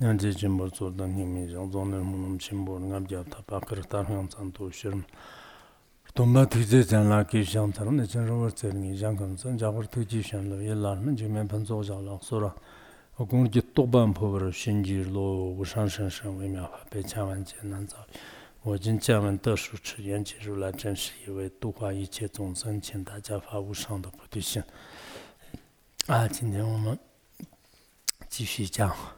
nyāng jī jīmbā tsō dāng hīng mī yāng zōng nār mū nōm chīmbō ngāb jā tā pā kār tā rāng tsāng tō shirm tōmbā tī jī jāng lā kī shiāng tā rāng dā chāng rō wā tsā rīng yī jāng kāng tsāng jā wā tī jī shiāng lā yī lā rā jī mē pān tsō jā lā sō rā wā gōng jī tō bān pō wā rā shīn jī lō wā shāng shāng shāng wā miā fā bē chā wān jī nān tsā wā jīn chā wān dā shū chī yān jī rū lā chāng shī yī wē tū hua yī chē zōng sāng qīn dā jā fā wū shāng dā pō tī xīn 啊，今天我们继续讲。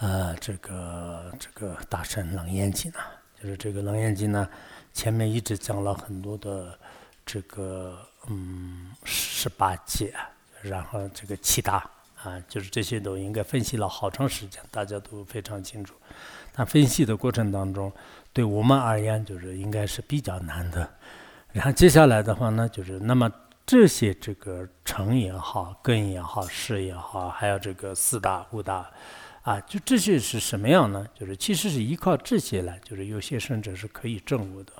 呃，这个这个大乘楞严经呢，就是这个楞严经呢，前面一直讲了很多的这个嗯十八戒，然后这个七大啊，就是这些都应该分析了好长时间，大家都非常清楚。但分析的过程当中，对我们而言就是应该是比较难的。然后接下来的话呢，就是那么这些这个成也好，根也好，事也好，还有这个四大五大。啊，就这些是什么样呢？就是其实是依靠这些来，就是有些甚至是可以证悟的，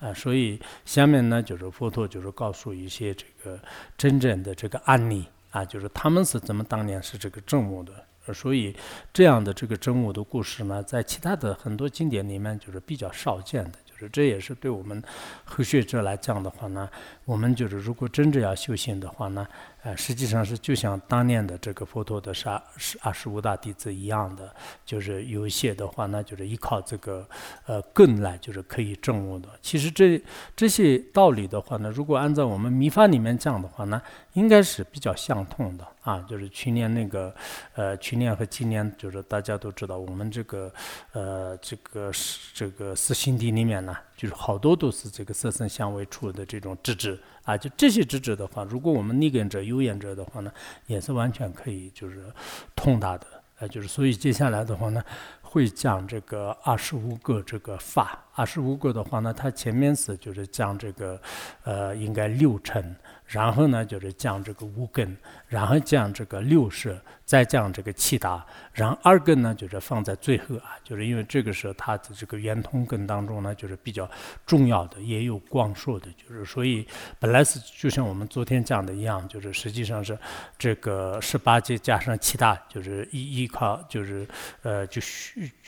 啊，所以下面呢就是佛陀就是告诉一些这个真正的这个案例啊，就是他们是怎么当年是这个证悟的，所以这样的这个证悟的故事呢，在其他的很多经典里面就是比较少见的，就是这也是对我们后学者来讲的话呢，我们就是如果真正要修行的话呢。呃，实际上是就像当年的这个佛陀的沙十二十五大弟子一样的，就是有一些的话，呢就是依靠这个呃根来，就是可以证悟的。其实这这些道理的话呢，如果按照我们密法里面讲的话呢，应该是比较相通的啊。就是去年那个呃，去年和今年，就是大家都知道，我们这个呃这个这个四心地里面呢，就是好多都是这个色身相位处的这种智啊，就这些知者的话，如果我们逆根者、有眼者的话呢，也是完全可以就是通达的。啊，就是所以接下来的话呢，会讲这个二十五个这个法。二十五个的话呢，它前面是就是讲这个呃，应该六成。然后呢，就是讲这个五根，然后讲这个六识，再讲这个七大，然后二根呢，就是放在最后啊，就是因为这个是它的这个圆通根当中呢，就是比较重要的，也有光说的，就是所以本来是就像我们昨天讲的一样，就是实际上是这个十八节加上七大，就是依依靠就是呃，就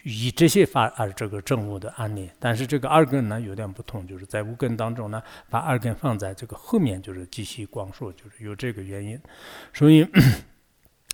以这些发而这个证悟的案例，但是这个二根呢有点不同，就是在五根当中呢，把二根放在这个后面，就是继续光说，就是有这个原因，所以。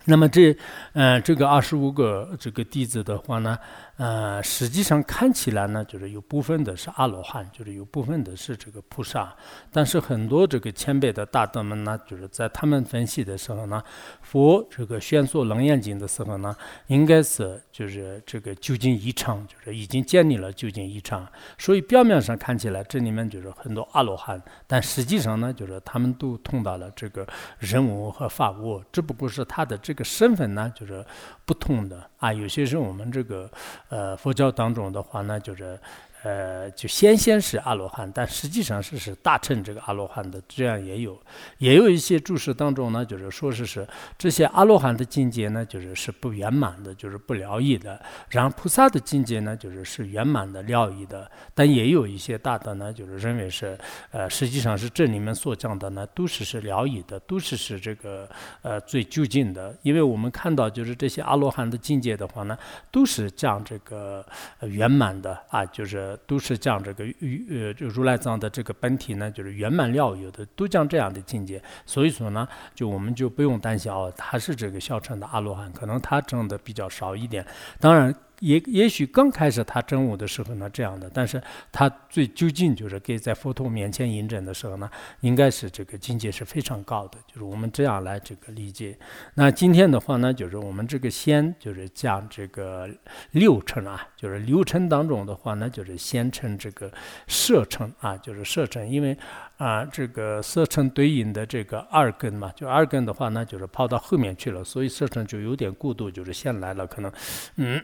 那么这，呃，这个二十五个这个弟子的话呢，呃，实际上看起来呢，就是有部分的是阿罗汉，就是有部分的是这个菩萨，但是很多这个前辈的大德们呢，就是在他们分析的时候呢，佛这个宣说楞严经的时候呢，应该是就是这个究竟异常，就是已经建立了究竟异常，所以表面上看起来这里面就是很多阿罗汉，但实际上呢，就是他们都通达了这个人物和法物，只不过是他的。这个身份呢，就是不同的啊。有些是我们这个呃佛教当中的话呢，就是。呃，就先先是阿罗汉，但实际上是是大乘这个阿罗汉的，这样也有，也有一些注释当中呢，就是说是是这些阿罗汉的境界呢，就是是不圆满的，就是不了义的；然后菩萨的境界呢，就是是圆满的了义的。但也有一些大德呢，就是认为是呃，实际上是这里面所讲的呢，都是是了义的，都是是这个呃最究竟的。因为我们看到就是这些阿罗汉的境界的话呢，都是讲这个圆满的啊，就是。都是讲这个呃，就如来藏的这个本体呢，就是圆满了有的，都讲这样的境界。所以说呢，就我们就不用担心哦，他是这个小乘的阿罗汉，可能他挣的比较少一点。当然。也也许刚开始他证悟的时候呢，这样的，但是他最究竟就是给在佛陀面前印证的时候呢，应该是这个境界是非常高的，就是我们这样来这个理解。那今天的话呢，就是我们这个先就是讲这个六尘啊，就是六尘当中的话呢，就是先称这个色尘啊，就是色尘，因为啊这个色尘对应的这个二根嘛，就二根的话呢，就是抛到后面去了，所以色尘就有点过度，就是先来了，可能嗯。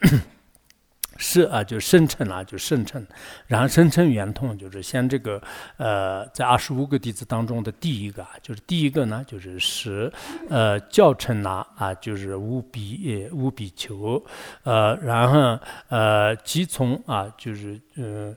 是啊，就生成啊，就生成，然后生成圆通，就是像这个呃，在二十五个弟子当中的第一个啊，就是第一个呢，就是是呃教成呐啊，就是无比无比求，呃，然后呃即从啊，就是呃。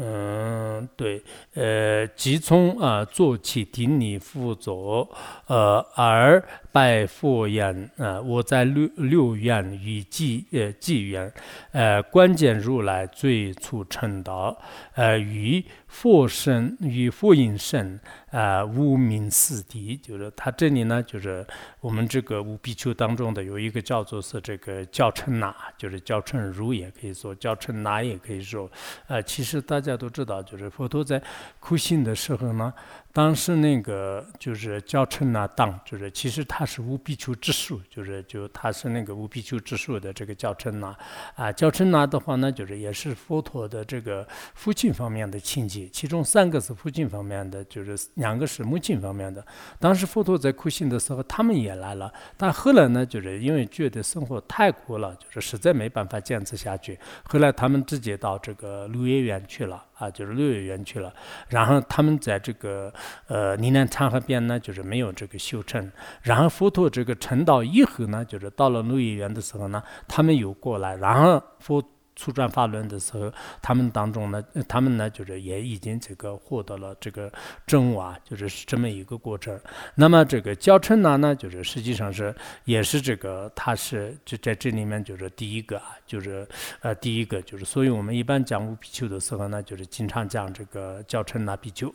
嗯，对，呃，即从啊做起顶礼辅佐，呃，而拜佛言，啊，我在六六院与祭呃祭院，呃，观见如来最初成道，呃，与佛身与佛音身。啊，无名四谛，就是他这里呢，就是我们这个五比丘当中的有一个叫做是这个教称那，就是教称如也可以说，教称那也可以说。啊，其实大家都知道，就是佛陀在苦行的时候呢。当时那个就是教称那当，就是其实他是无比丘之数，就是就他是那个无比丘之数的这个教称那啊，教称那的话呢，就是也是佛陀的这个父亲方面的亲戚，其中三个是父亲方面的，就是两个是母亲方面的。当时佛陀在苦行的时候，他们也来了，但后来呢，就是因为觉得生活太苦了，就是实在没办法坚持下去，后来他们直接到这个鹿野园去了。啊，就是六月园去了，然后他们在这个呃尼南长河边呢，就是没有这个修成。然后佛陀这个成道以后呢，就是到了六月园的时候呢，他们又过来，然后佛。初转法轮的时候，他们当中呢，他们呢就是也已经这个获得了这个证悟啊，就是这么一个过程。那么这个教称呢，呢就是实际上是也是这个，他是就在这里面就是第一个啊，就是呃第一个就是，所以我们一般讲五比丘的时候呢，就是经常讲这个教称那比丘。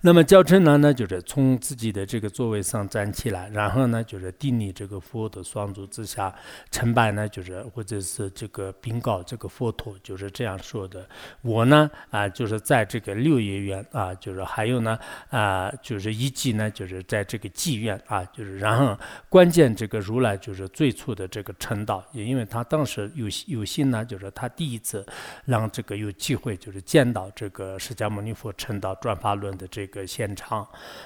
那么教称呢，呢就是从自己的这个座位上站起来，然后呢就是定立这个佛的双足之下，成败呢就是或者是这个禀告这个佛陀，就是这样说的。我呢啊就是在这个六叶院啊，就是还有呢啊就是以及呢就是在这个妓院啊，就是然后关键这个如来就是最初的这个成道，也因为他当时有有心呢，就是他第一次让这个有机会就是见到这个释迦牟尼佛成道转法轮论的这个。现场，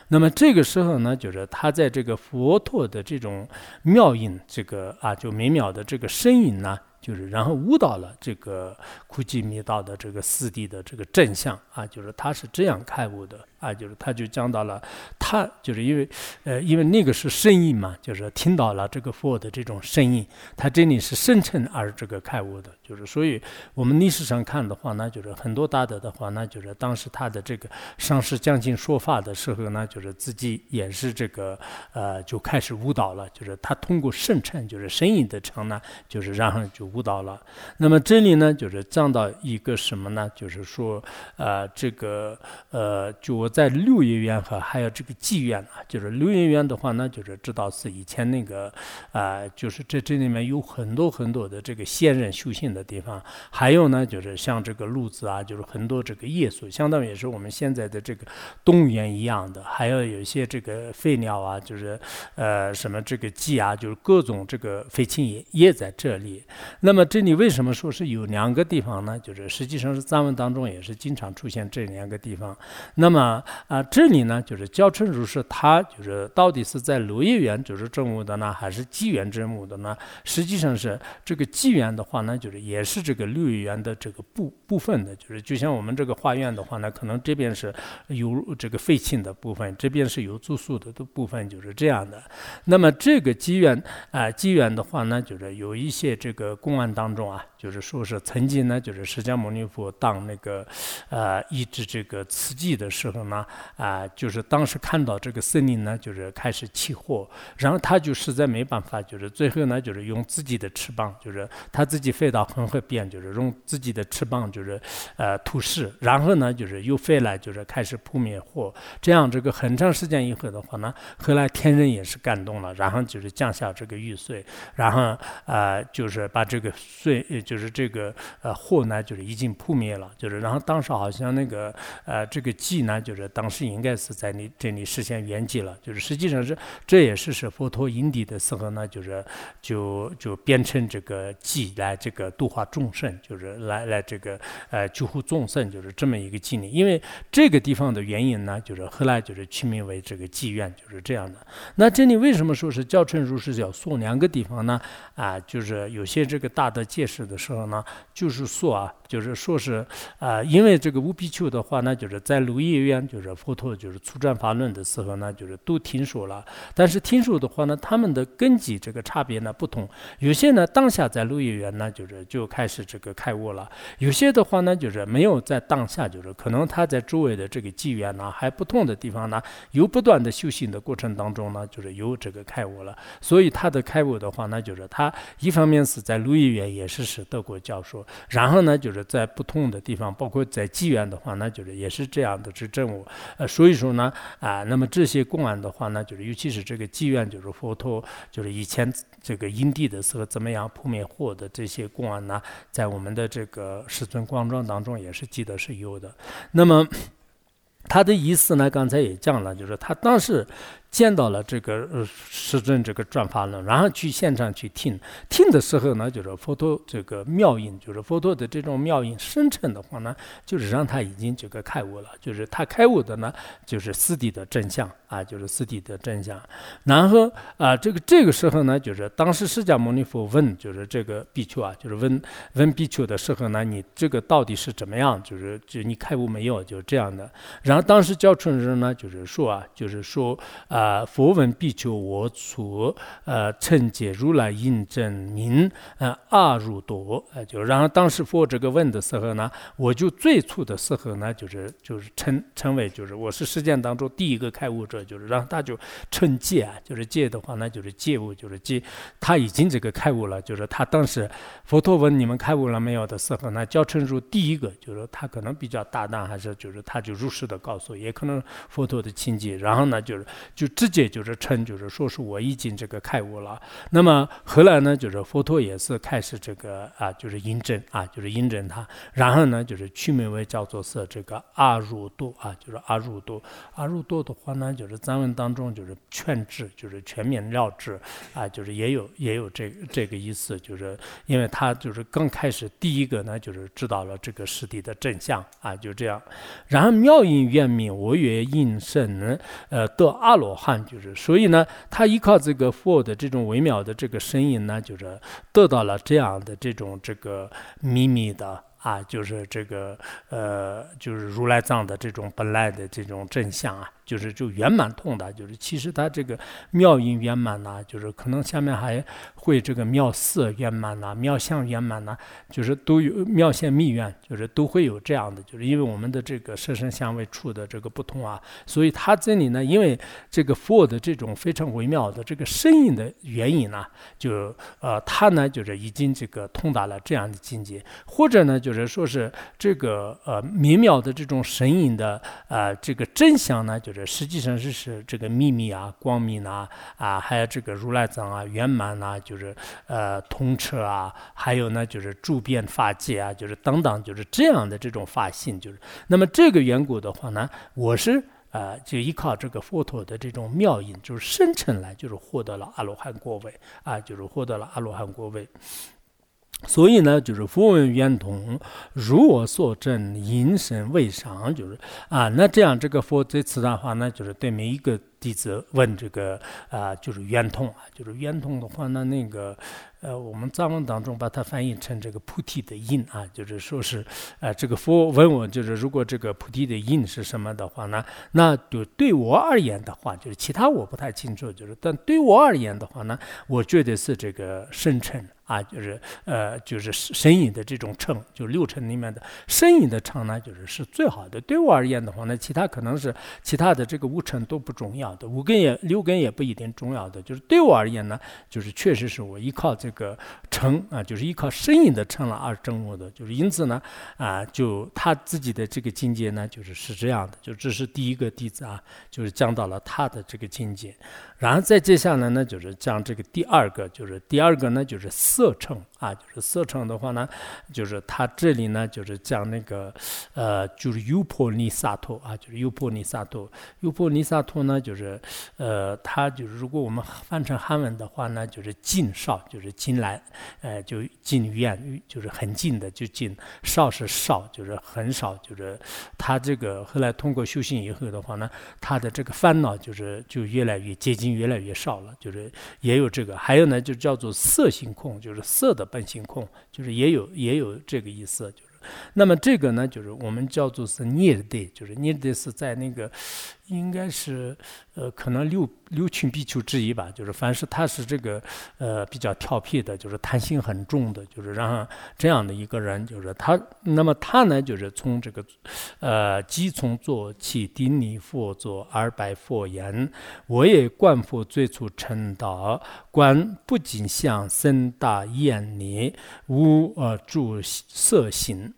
那么这个时候呢，就是他在这个佛陀的这种妙音，这个啊，就美妙的这个身影呢。就是然后误导了这个苦集密道的这个四谛的这个正相啊，就是他是这样开悟的啊，就是他就讲到了他就是因为呃因为那个是声音嘛，就是听到了这个佛的这种声音，他这里是深沉而这个开悟的，就是所以我们历史上看的话呢，就是很多大德的话呢，就是当时他的这个上师将近说法的时候呢，就是自己也是这个呃就开始悟到了，就是他通过声称就是声音的称呢，就是然后就。悟到了，那么这里呢，就是讲到一个什么呢？就是说，呃，这个，呃，就我在六叶园和还有这个妓院啊，就是六叶园的话呢，就是知道是以前那个，啊，就是这这里面有很多很多的这个仙人修行的地方，还有呢，就是像这个路子啊，就是很多这个夜宿，相当于也是我们现在的这个动物园一样的，还有有一些这个废鸟啊，就是呃什么这个鸡啊，就是各种这个飞禽也也在这里。那么这里为什么说是有两个地方呢？就是实际上是藏文当中也是经常出现这两个地方。那么啊，这里呢就是教称如是，他就是到底是在罗叶园就是证悟的呢，还是纪元证悟的呢？实际上是这个纪元的话呢，就是也是这个六叶园的这个部部分的，就是就像我们这个画院的话呢，可能这边是有这个废寝的部分，这边是有住宿的的部分，就是这样的。那么这个机缘啊，机缘的话呢，就是有一些这个。公案当中啊，就是说是曾经呢，就是释迦牟尼佛当那个，呃，医治这个慈济的时候呢，啊，就是当时看到这个森林呢，就是开始起火，然后他就实在没办法，就是最后呢，就是用自己的翅膀，就是他自己飞到恒河边，就是用自己的翅膀，就是呃吐誓，然后呢，就是又飞来，就是开始扑灭火，这样这个很长时间以后的话呢，后来天人也是感动了，然后就是降下这个玉碎，然后啊，就是把这。个碎就是这个呃火呢，就是已经扑灭了，就是然后当时好像那个呃这个寂呢，就是当时应该是在你这里实现圆寂了，就是实际上是这也是是佛陀因地的时候呢，就是就就变成这个寂来这个度化众生，就是来来这个呃救护众生，就是这么一个经历。因为这个地方的原因呢，就是后来就是取名为这个妓院，就是这样的。那这里为什么说是教成如是要说两个地方呢？啊，就是有些这个。大的解释的时候呢，就是说啊，就是说是啊，因为这个五比丘的话呢，就是在卢叶院就是佛陀就是出转法轮的时候呢，就是都听说了。但是听说的话呢，他们的根基这个差别呢不同。有些呢当下在鹿野园呢，就是就开始这个开悟了；有些的话呢，就是没有在当下，就是可能他在周围的这个机缘呢，还不同的地方呢，有不断的修行的过程当中呢，就是有这个开悟了。所以他的开悟的话呢，就是他一方面是在鹿野园也是是德国教授，然后呢就是在不同的地方，包括在机缘的话呢，就是也是这样的是证悟。呃，所以说呢，啊，那么这些公案的话呢，就是尤其是这个妓院，就是佛陀，就是以前这个因地的时候怎么样扑灭祸的这些公案呢，在我们的这个世尊光庄当中也是记得是有的。那么他的意思呢，刚才也讲了，就是他当时。见到了这个呃师尊这个转法轮，然后去现场去听听的时候呢，就是佛陀这个妙音，就是佛陀的这种妙音生成的话呢，就是让他已经这个开悟了，就是他开悟的呢，就是四谛的真相啊，就是四谛的真相。然后啊，这个这个时候呢，就是当时释迦牟尼佛问，就是这个比丘啊，就是问问比丘的时候呢，你这个到底是怎么样？就是就你开悟没有？就是这样的。然后当时教春人呢，就是说啊，就是说啊。啊！佛问比丘：“我处呃，称解如来印证明呃，阿如多。”呃，就然后当时佛这个问的时候呢，我就最初的时候呢，就是就是称称为就是我是世间当中第一个开悟者，就是让他就称戒啊，就是戒的话呢，就是戒悟，就是戒他已经这个开悟了，就是他当时佛陀问你们开悟了没有的时候呢，教称入第一个，就是他可能比较大胆，还是就是他就如实的告诉，也可能佛陀的亲戚，然后呢就是就。直接就是称，就是说是我已经这个开悟了。那么后来呢，就是佛陀也是开始这个啊，就是印证啊，就是印证他。然后呢，就是取名为叫做是这个阿如多啊，就是阿如多。阿如多的话呢，就是藏文当中就是全智，就是全面了知啊，就是也有也有这这个意思，就是因为他就是刚开始第一个呢，就是知道了这个实体的真相啊，就这样。然后妙音圆明，我曰应圣，呃，得阿罗。汉就是，所以呢，他依靠这个佛的这种微妙的这个声音呢，就是得到了这样的这种这个秘密的。啊，就是这个，呃，就是如来藏的这种本来的这种真相啊，就是就圆满通的，就是其实他这个妙音圆满呐，就是可能下面还会这个妙色圆满呐，妙相圆满呐，就是都有妙现密愿，就是都会有这样的，就是因为我们的这个色身相位处的这个不同啊，所以他这里呢，因为这个佛的这种非常微妙的这个身影的原因呢，就呃，他呢就是已经这个通达了这样的境界，或者呢。就是说是这个呃微妙的这种声音的呃这个真相呢，就是实际上是是这个秘密啊、光明啊啊，还有这个如来藏啊、圆满啊，就是呃通彻啊，还有呢就是诸变法界啊，就是等等，就是这样的这种法性，就是那么这个缘故的话呢，我是呃就依靠这个佛陀的这种妙音，就是生成来，就是获得了阿罗汉果位啊，就是获得了阿罗汉果位。所以呢，就是佛闻圆通，如我所证，因身为上，就是啊，那这样这个佛这次的话呢，就是对每一个弟子问这个啊，就是圆通啊，就是圆通的话呢，那个呃，我们藏文当中把它翻译成这个菩提的因啊，就是说是啊，这个佛问我，就是如果这个菩提的因是什么的话呢，那就对我而言的话，就是其他我不太清楚，就是但对我而言的话呢，我觉得是这个生成。啊，就是呃，就是声音的这种称，就六尘里面的声音的称呢，就是是最好的。对我而言的话呢，其他可能是其他的这个五尘都不重要的，五根也六根也不一定重要的。就是对我而言呢，就是确实是我依靠这个称啊，就是依靠声音的称了而证悟的。就是因此呢，啊，就他自己的这个境界呢，就是是这样的。就这是第一个弟子啊，就是讲到了他的这个境界。然后再接下来呢，就是讲这个第二个，就是第二个呢，就是色称啊，就是色称的话呢，就是他这里呢，就是讲那个，呃，就是优婆尼萨陀啊，就是优婆尼萨陀，优婆尼萨陀呢，就是，呃，他就是如果我们翻成汉文的话呢，就是近少，就是近来，呃，就近远，就是很近的，就近少是少，就是很少，就是他这个后来通过修行以后的话呢，他的这个烦恼就是就越来越接近。越来越少了，就是也有这个，还有呢，就叫做色性空，就是色的本性空，就是也有也有这个意思，就是那么这个呢，就是我们叫做是涅的，就是涅的是在那个。应该是，呃，可能六六群比丘之一吧。就是凡是他是这个，呃，比较调皮的，就是贪心很重的，就是让这样的一个人，就是他。那么他呢，就是从这个，呃，即从做起，顶礼佛座，二拜佛言：我也观佛最初成道，观不仅相，身大眼力，无呃住色行。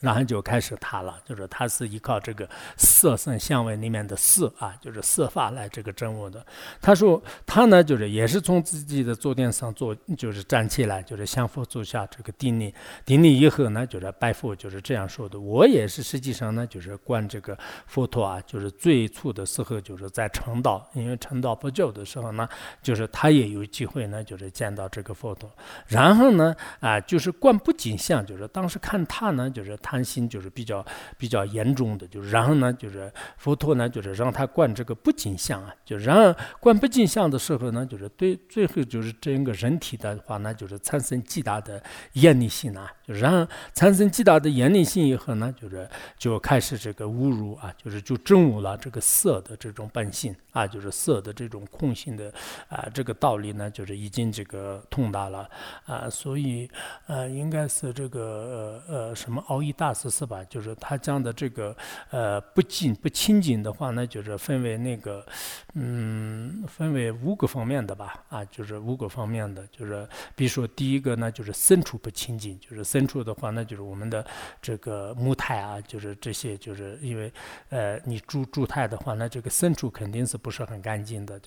然后就开始他了，就是他是依靠这个色身相位里面的色啊，就是色法来这个证悟的。他说他呢，就是也是从自己的坐垫上坐，就是站起来，就是向佛坐下这个顶礼，顶礼以后呢，就是拜佛，就是这样说的。我也是实际上呢，就是观这个佛陀啊，就是最初的时候就是在成道，因为成道不久的时候呢，就是他也有机会呢，就是见到这个佛陀。然后呢，啊，就是观不净相，就是当时看他呢，就是他。贪心就是比较比较严重的，就是然后呢，就是佛陀呢，就是让他观这个不净相啊，就然后观不净相的时候呢，就是对最后就是整个人体的话呢，就是产生极大的严厉性啊，就然后产生极大的严厉性以后呢，就是就开始这个侮辱啊，就是就证悟了这个色的这种本性啊，就是色的这种空性的啊这个道理呢，就是已经这个通达了啊，所以呃应该是这个呃呃什么奥义。大师是吧？就是他讲的这个，呃，不净不清净的话呢，就是分为那个，嗯，分为五个方面的吧，啊，就是五个方面的，就是比如说第一个呢，就是身处不清净，就是身处的话呢，就是我们的这个木态啊，就是这些，就是因为，呃，你住住态的话，那这个身处肯定是不是很干净的。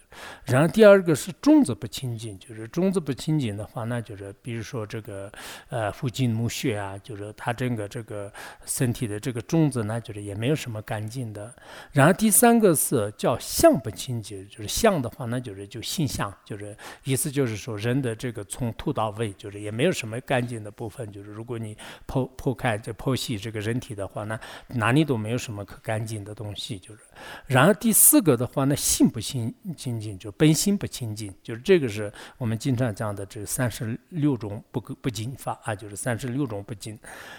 然后第二个是种子不清净，就是种子不清净的话，那就是比如说这个，呃，附近墓穴啊，就是它整个这个。身体的这个中子呢，就是也没有什么干净的。然后第三个是叫相不清洁，就是相的话，那就是就性相，就是意思就是说人的这个从头到胃，就是也没有什么干净的部分。就是如果你剖剖开就剖析这个人体的话，那哪里都没有什么可干净的东西。就是，然后第四个的话，呢性不清清净，就本心不清净，就是这个是我们经常讲的这三十六种不不净法啊，就是三十六种不净。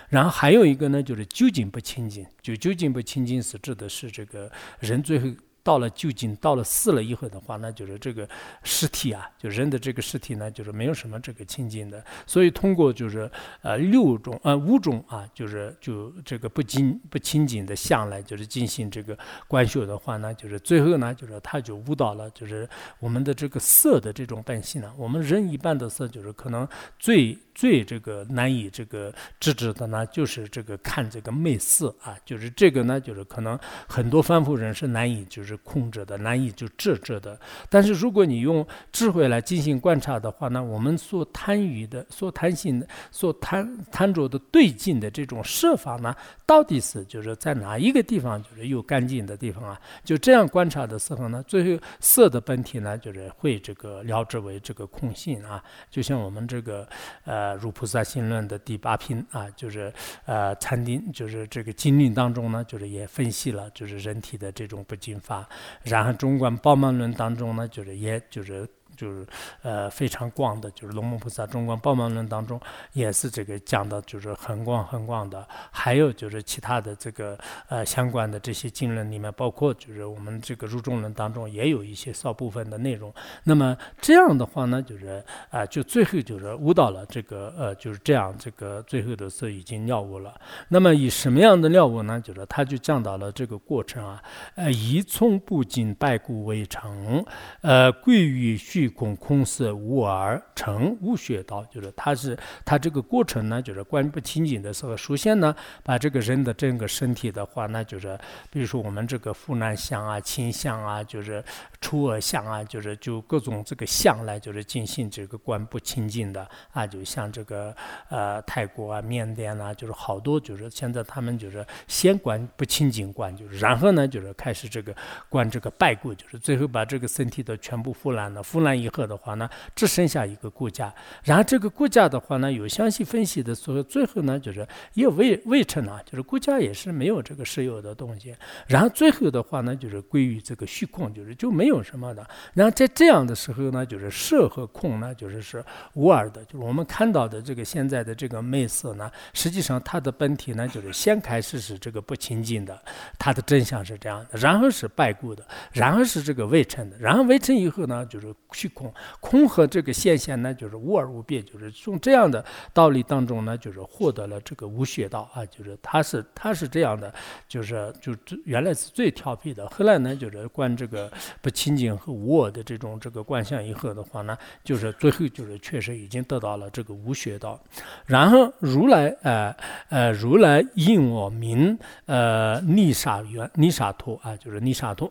然后还有。一个呢，就是究竟不清净，就究竟不清净是指的是这个人最后。到了究竟到了死了以后的话，那就是这个尸体啊，就人的这个尸体呢，就是没有什么这个清净的。所以通过就是呃六种呃五种啊，就是就这个不净不清净的相来，就是进行这个观修的话呢，就是最后呢，就是他就悟到了，就是我们的这个色的这种本性呢。我们人一般的色就是可能最最这个难以这个制止的呢，就是这个看这个媚色啊，就是这个呢，就是可能很多凡夫人是难以就是。控制的难以就制止的，但是如果你用智慧来进行观察的话呢，我们所贪欲的、所贪心的、所贪贪着的对境的这种设法呢，到底是就是在哪一个地方就是有干净的地方啊？就这样观察的时候呢，最后色的本体呢，就是会这个了知为这个空性啊。就像我们这个呃《如菩萨心论》的第八品啊，就是呃禅定，就是这个经论当中呢，就是也分析了就是人体的这种不净法。然后，中观宝满论当中呢，就是也就是。就是呃非常广的，就是龙门菩萨中观报满论当中也是这个讲的，就是很广很广的。还有就是其他的这个呃相关的这些经论里面，包括就是我们这个入中论当中也有一些少部分的内容。那么这样的话呢，就是啊，就最后就是悟到了这个呃就是这样，这个最后的是已经了悟了。那么以什么样的了悟呢？就是他就讲到了这个过程啊，呃，一从不尽败故为成，呃，归于虚虚。空空色无而成无学道，就是他是他这个过程呢，就是观不清净的时候，首先呢，把这个人的整个身体的话，那就是比如说我们这个腹难相啊、清相啊，就是出恶相啊，就是就各种这个相来，就是进行这个观不清净的啊，就像这个呃泰国啊、缅甸啊，就是好多就是现在他们就是先观不清净观，就是然后呢就是开始这个观这个败故，就是最后把这个身体的全部腐烂了，腐烂。以后的话呢，只剩下一个骨架。然后这个骨架的话呢，有详细分析的时候，最后呢就是也未未成啊，就是骨架也是没有这个石油的东西。然后最后的话呢，就是归于这个虚空，就是就没有什么的。然后在这样的时候呢，就是色和空呢，就是是无二的。就是我们看到的这个现在的这个昧色呢，实际上它的本体呢，就是先开始是这个不清净的，它的真相是这样的，然后是败故的，然后是这个未成的，然后未成以后呢，就是虚空，空和这个现象呢，就是无而无别，就是从这样的道理当中呢，就是获得了这个无学道啊，就是它是它是这样的，就是就原来是最调皮的，后来呢，就是观这个不清净和无我的这种这个观相以后的话呢，就是最后就是确实已经得到了这个无学道，然后如来呃呃如来应我名呃逆沙缘逆沙陀啊，就是逆沙陀。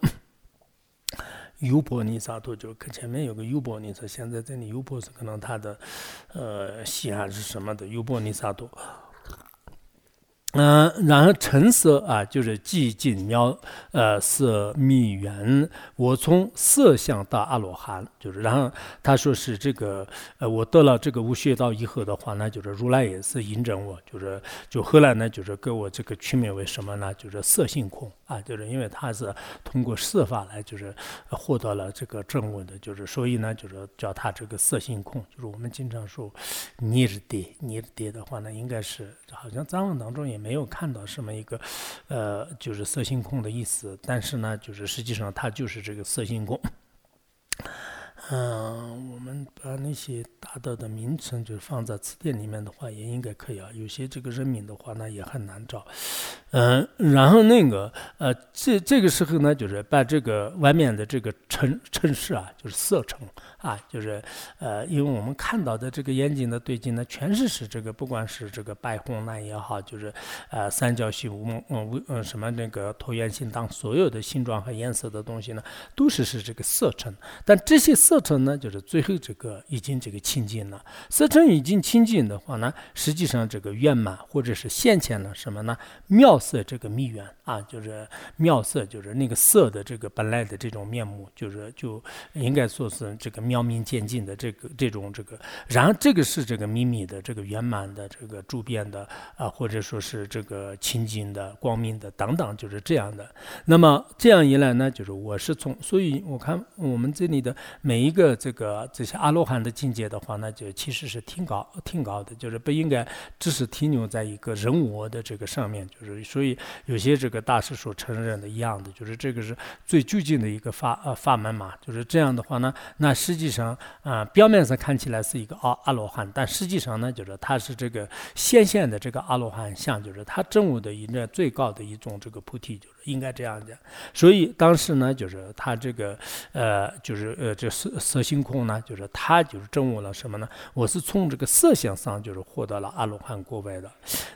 优婆尼萨陀就是前面有个优婆尼萨，现在这里优婆是可能他的，呃，西汉是什么的优婆尼萨陀。嗯，然后成色啊，就是寂静妙，呃，色密圆。我从色相到阿罗汉，就是然后他说是这个，呃，我得了这个无学道以后的话呢，就是如来也是印证我，就是就后来呢，就是给我这个取名为什么呢？就是色性空啊，就是因为他是通过色法来就是获得了这个正悟的，就是所以呢，就是叫他这个色性空。就是我们经常说尼日爹，尼日爹的话呢，应该是好像藏文当中也。没有看到什么一个，呃，就是色性空的意思，但是呢，就是实际上它就是这个色性空。嗯，我们把那些大道的名称就放在词典里面的话，也应该可以啊。有些这个人名的话，呢也很难找。嗯，然后那个呃，这这个时候呢，就是把这个外面的这个城城市啊，就是色城啊，就是呃，因为我们看到的这个眼睛的对镜呢，全是是这个，不管是这个白红蓝也好，就是呃三角形、五嗯嗯什么那个椭圆形当所有的形状和颜色的东西呢，都是是这个色城。但这些色色尘呢，就是最后这个已经这个清净了。色尘已经清净的话呢，实际上这个圆满或者是现前了什么呢？妙色这个密缘啊，就是妙色，就是那个色的这个本来的这种面目，就是就应该说是这个妙明见净的这个这种这个。然后这个是这个秘密的这个圆满的这个诸变的啊，或者说是这个清净的光明的等等，就是这样的。那么这样一来呢，就是我是从，所以我看我们这里的每。一个这个这些阿罗汉的境界的话，那就其实是挺高挺高的，就是不应该只是停留在一个人我的这个上面，就是所以有些这个大师所承认的一样的，就是这个是最究竟的一个法呃法门嘛，就是这样的话呢，那实际上啊表面上看起来是一个阿阿罗汉，但实际上呢，就是他是这个显现的这个阿罗汉像，就是他证悟的一个最高的一种这个菩提，就应该这样讲。所以当时呢，就是他这个呃就是呃这色。色性空呢，就是他就是证悟了什么呢？我是从这个色相上就是获得了阿罗汉果位的。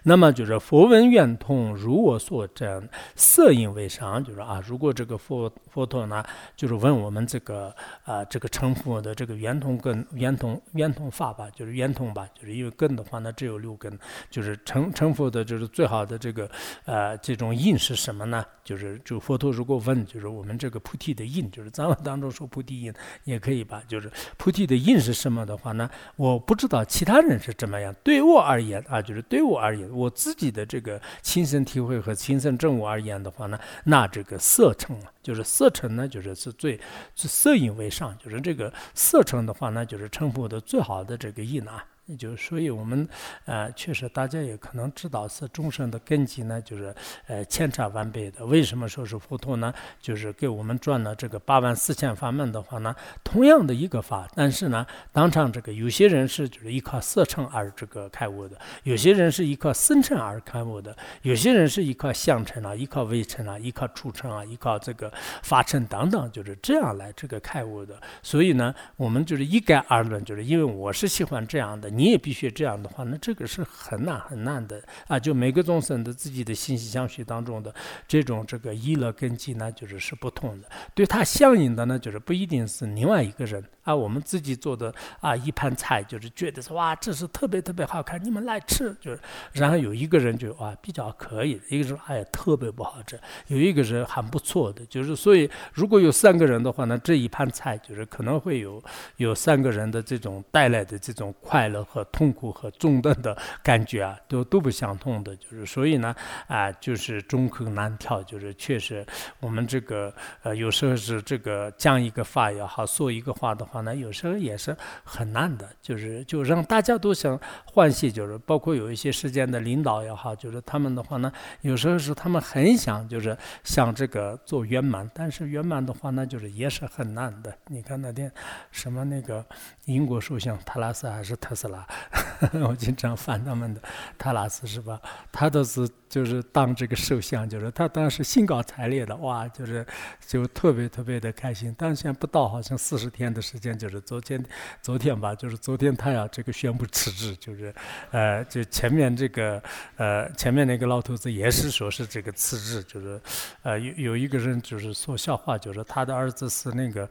那么就是佛闻圆通，如我所证，色因为上，就是啊，如果这个佛佛陀呢，就是问我们这个啊，这个成佛的这个圆通根、圆通圆通法吧，就是圆通吧，就是因为根的话呢，只有六根，就是成成佛的，就是最好的这个呃这种印是什么呢？就是就佛陀如果问，就是我们这个菩提的印，就是咱们当中说菩提印也。可以吧？就是菩提的印是什么的话呢？我不知道其他人是怎么样。对我而言啊，就是对我而言，我自己的这个亲身体会和亲身证悟而言的话呢，那这个色尘啊，就是色尘呢，就是是最色影为上，就是这个色尘的话呢，就是成佛的最好的这个印啊。就所以，我们呃，确实大家也可能知道，是众生的根基呢，就是呃千差万别的。为什么说是佛陀呢？就是给我们转了这个八万四千法门的话呢，同样的一个法，但是呢，当场这个有些人是就是依靠色尘而这个开悟的，有些人是依靠身尘而开悟的，有些人是依靠相尘啊，依靠微尘啊，依靠触尘啊，依靠这个法尘等等，就是这样来这个开悟的。所以呢，我们就是一概而论，就是因为我是喜欢这样的。你也必须这样的话，那这个是很难很难的啊！就每个众生的自己的信息相续当中的这种这个依乐根基呢，就是是不同的。对他相应的呢，就是不一定是另外一个人。啊，我们自己做的啊一盘菜，就是觉得说哇，这是特别特别好看，你们来吃，就是然后有一个人就哇比较可以，一个人哎呀特别不好吃，有一个人还不错的，就是所以如果有三个人的话呢，这一盘菜就是可能会有有三个人的这种带来的这种快乐和痛苦和重担的感觉啊，都都不相同的，就是所以呢啊，就是中口难调，就是确实我们这个呃有时候是这个讲一个话也好，说一个话的话呢，有时候也是很难的，就是就让大家都想欢喜，就是包括有一些事件的领导也好，就是他们的话呢，有时候是他们很想就是想这个做圆满，但是圆满的话呢，就是也是很难的。你看那天什么那个英国首相特拉斯还是特斯拉，我经常翻他们的特拉斯是吧？他都是就是当这个首相，就是他当时兴高采烈的哇，就是就特别特别的开心。但是现在不到好像四十天的时间，就是昨天昨天吧，就是昨天他要这个宣布辞职，就是呃，就前面这个呃前面那个老头子也是说是这个辞职，就是呃有有一个人就是说笑话，就是他的儿子是那个。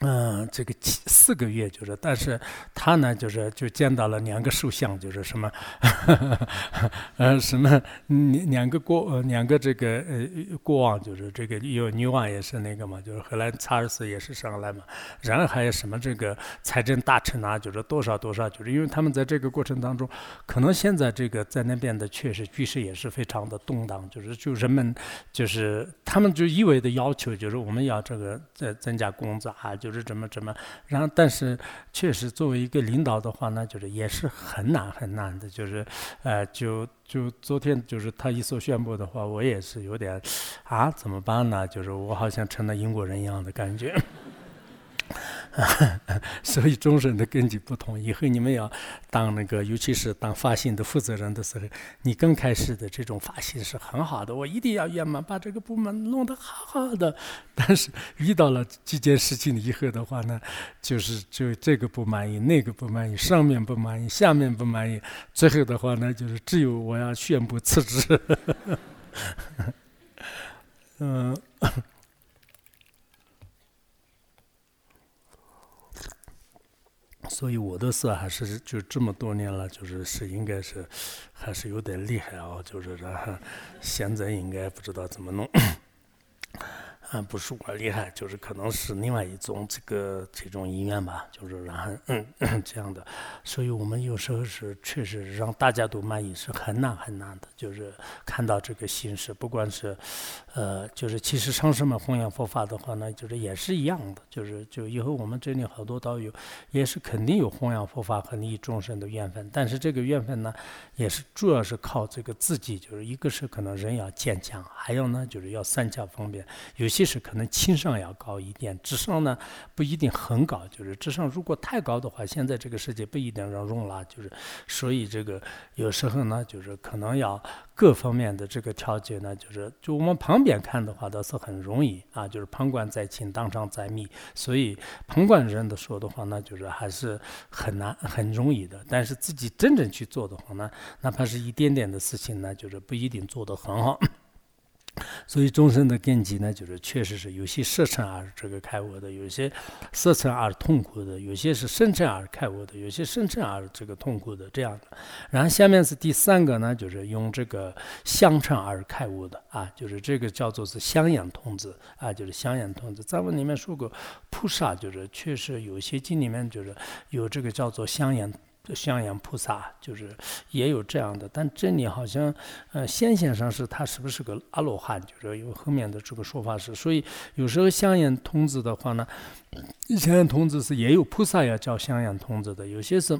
嗯，这个七四个月就是，但是他呢，就是就见到了两个首相，就是什么，呃，什么两两个国呃两个这个呃国王，就是这个有女王也是那个嘛，就是荷兰查尔斯也是上来嘛，然后还有什么这个财政大臣啊，就是多少多少，就是因为他们在这个过程当中，可能现在这个在那边的确实局势也是非常的动荡，就是就人们就是他们就一味的要求，就是我们要这个再增加工资啊，就。就是怎么怎么，然后但是确实作为一个领导的话呢，就是也是很难很难的，就是呃，就就昨天就是他一说宣布的话，我也是有点啊，怎么办呢？就是我好像成了英国人一样的感觉。所以终身的根基不同。以后你们要当那个，尤其是当发行的负责人的时候，你刚开始的这种发行是很好的，我一定要圆满，把这个部门弄得好好的。但是遇到了几件事情以后的话呢，就是就这个不满意，那个不满意，上面不满意，下面不满意，最后的话呢，就是只有我要宣布辞职。嗯。所以我的色还是就这么多年了，就是是应该是还是有点厉害啊，就是然 后现在应该不知道怎么弄。啊，不是我厉害，就是可能是另外一种这个这种意愿吧，就是然后嗯这样的，所以我们有时候是确实让大家都满意是很难很难的，就是看到这个形式，不管是呃，就是其实上师们弘扬佛法的话呢，就是也是一样的，就是就以后我们这里好多道友也是肯定有弘扬佛法和利益众生的缘分，但是这个缘分呢，也是主要是靠这个自己，就是一个是可能人要坚强，还有呢就是要三教方便，有些。其实可能情商要高一点，智商呢不一定很高。就是智商如果太高的话，现在这个世界不一定能容纳。就是所以这个有时候呢，就是可能要各方面的这个调节呢，就是就我们旁边看的话倒是很容易啊，就是旁观在清，当场在密。所以旁观人的说的话呢，就是还是很难很容易的。但是自己真正去做的话呢，哪怕是一点点的事情呢，就是不一定做得很好。所以众生的根基呢，就是确实是有些色尘而这个开悟的，有些色尘而痛苦的，有些是深沉而开悟的，有些深沉而这个痛苦的这样的。然后下面是第三个呢，就是用这个香尘而开悟的啊，就是这个叫做是香烟童子啊，就是香烟童子。咱们里面说过，菩萨就是确实有些经里面就是有这个叫做香烟。香烟菩萨就是也有这样的，但这里好像，呃，先先生是他是不是个阿罗汉？就是有后面的这个说法是，所以有时候香烟童子的话呢，香烟童子是也有菩萨要叫香烟童子的，有些是，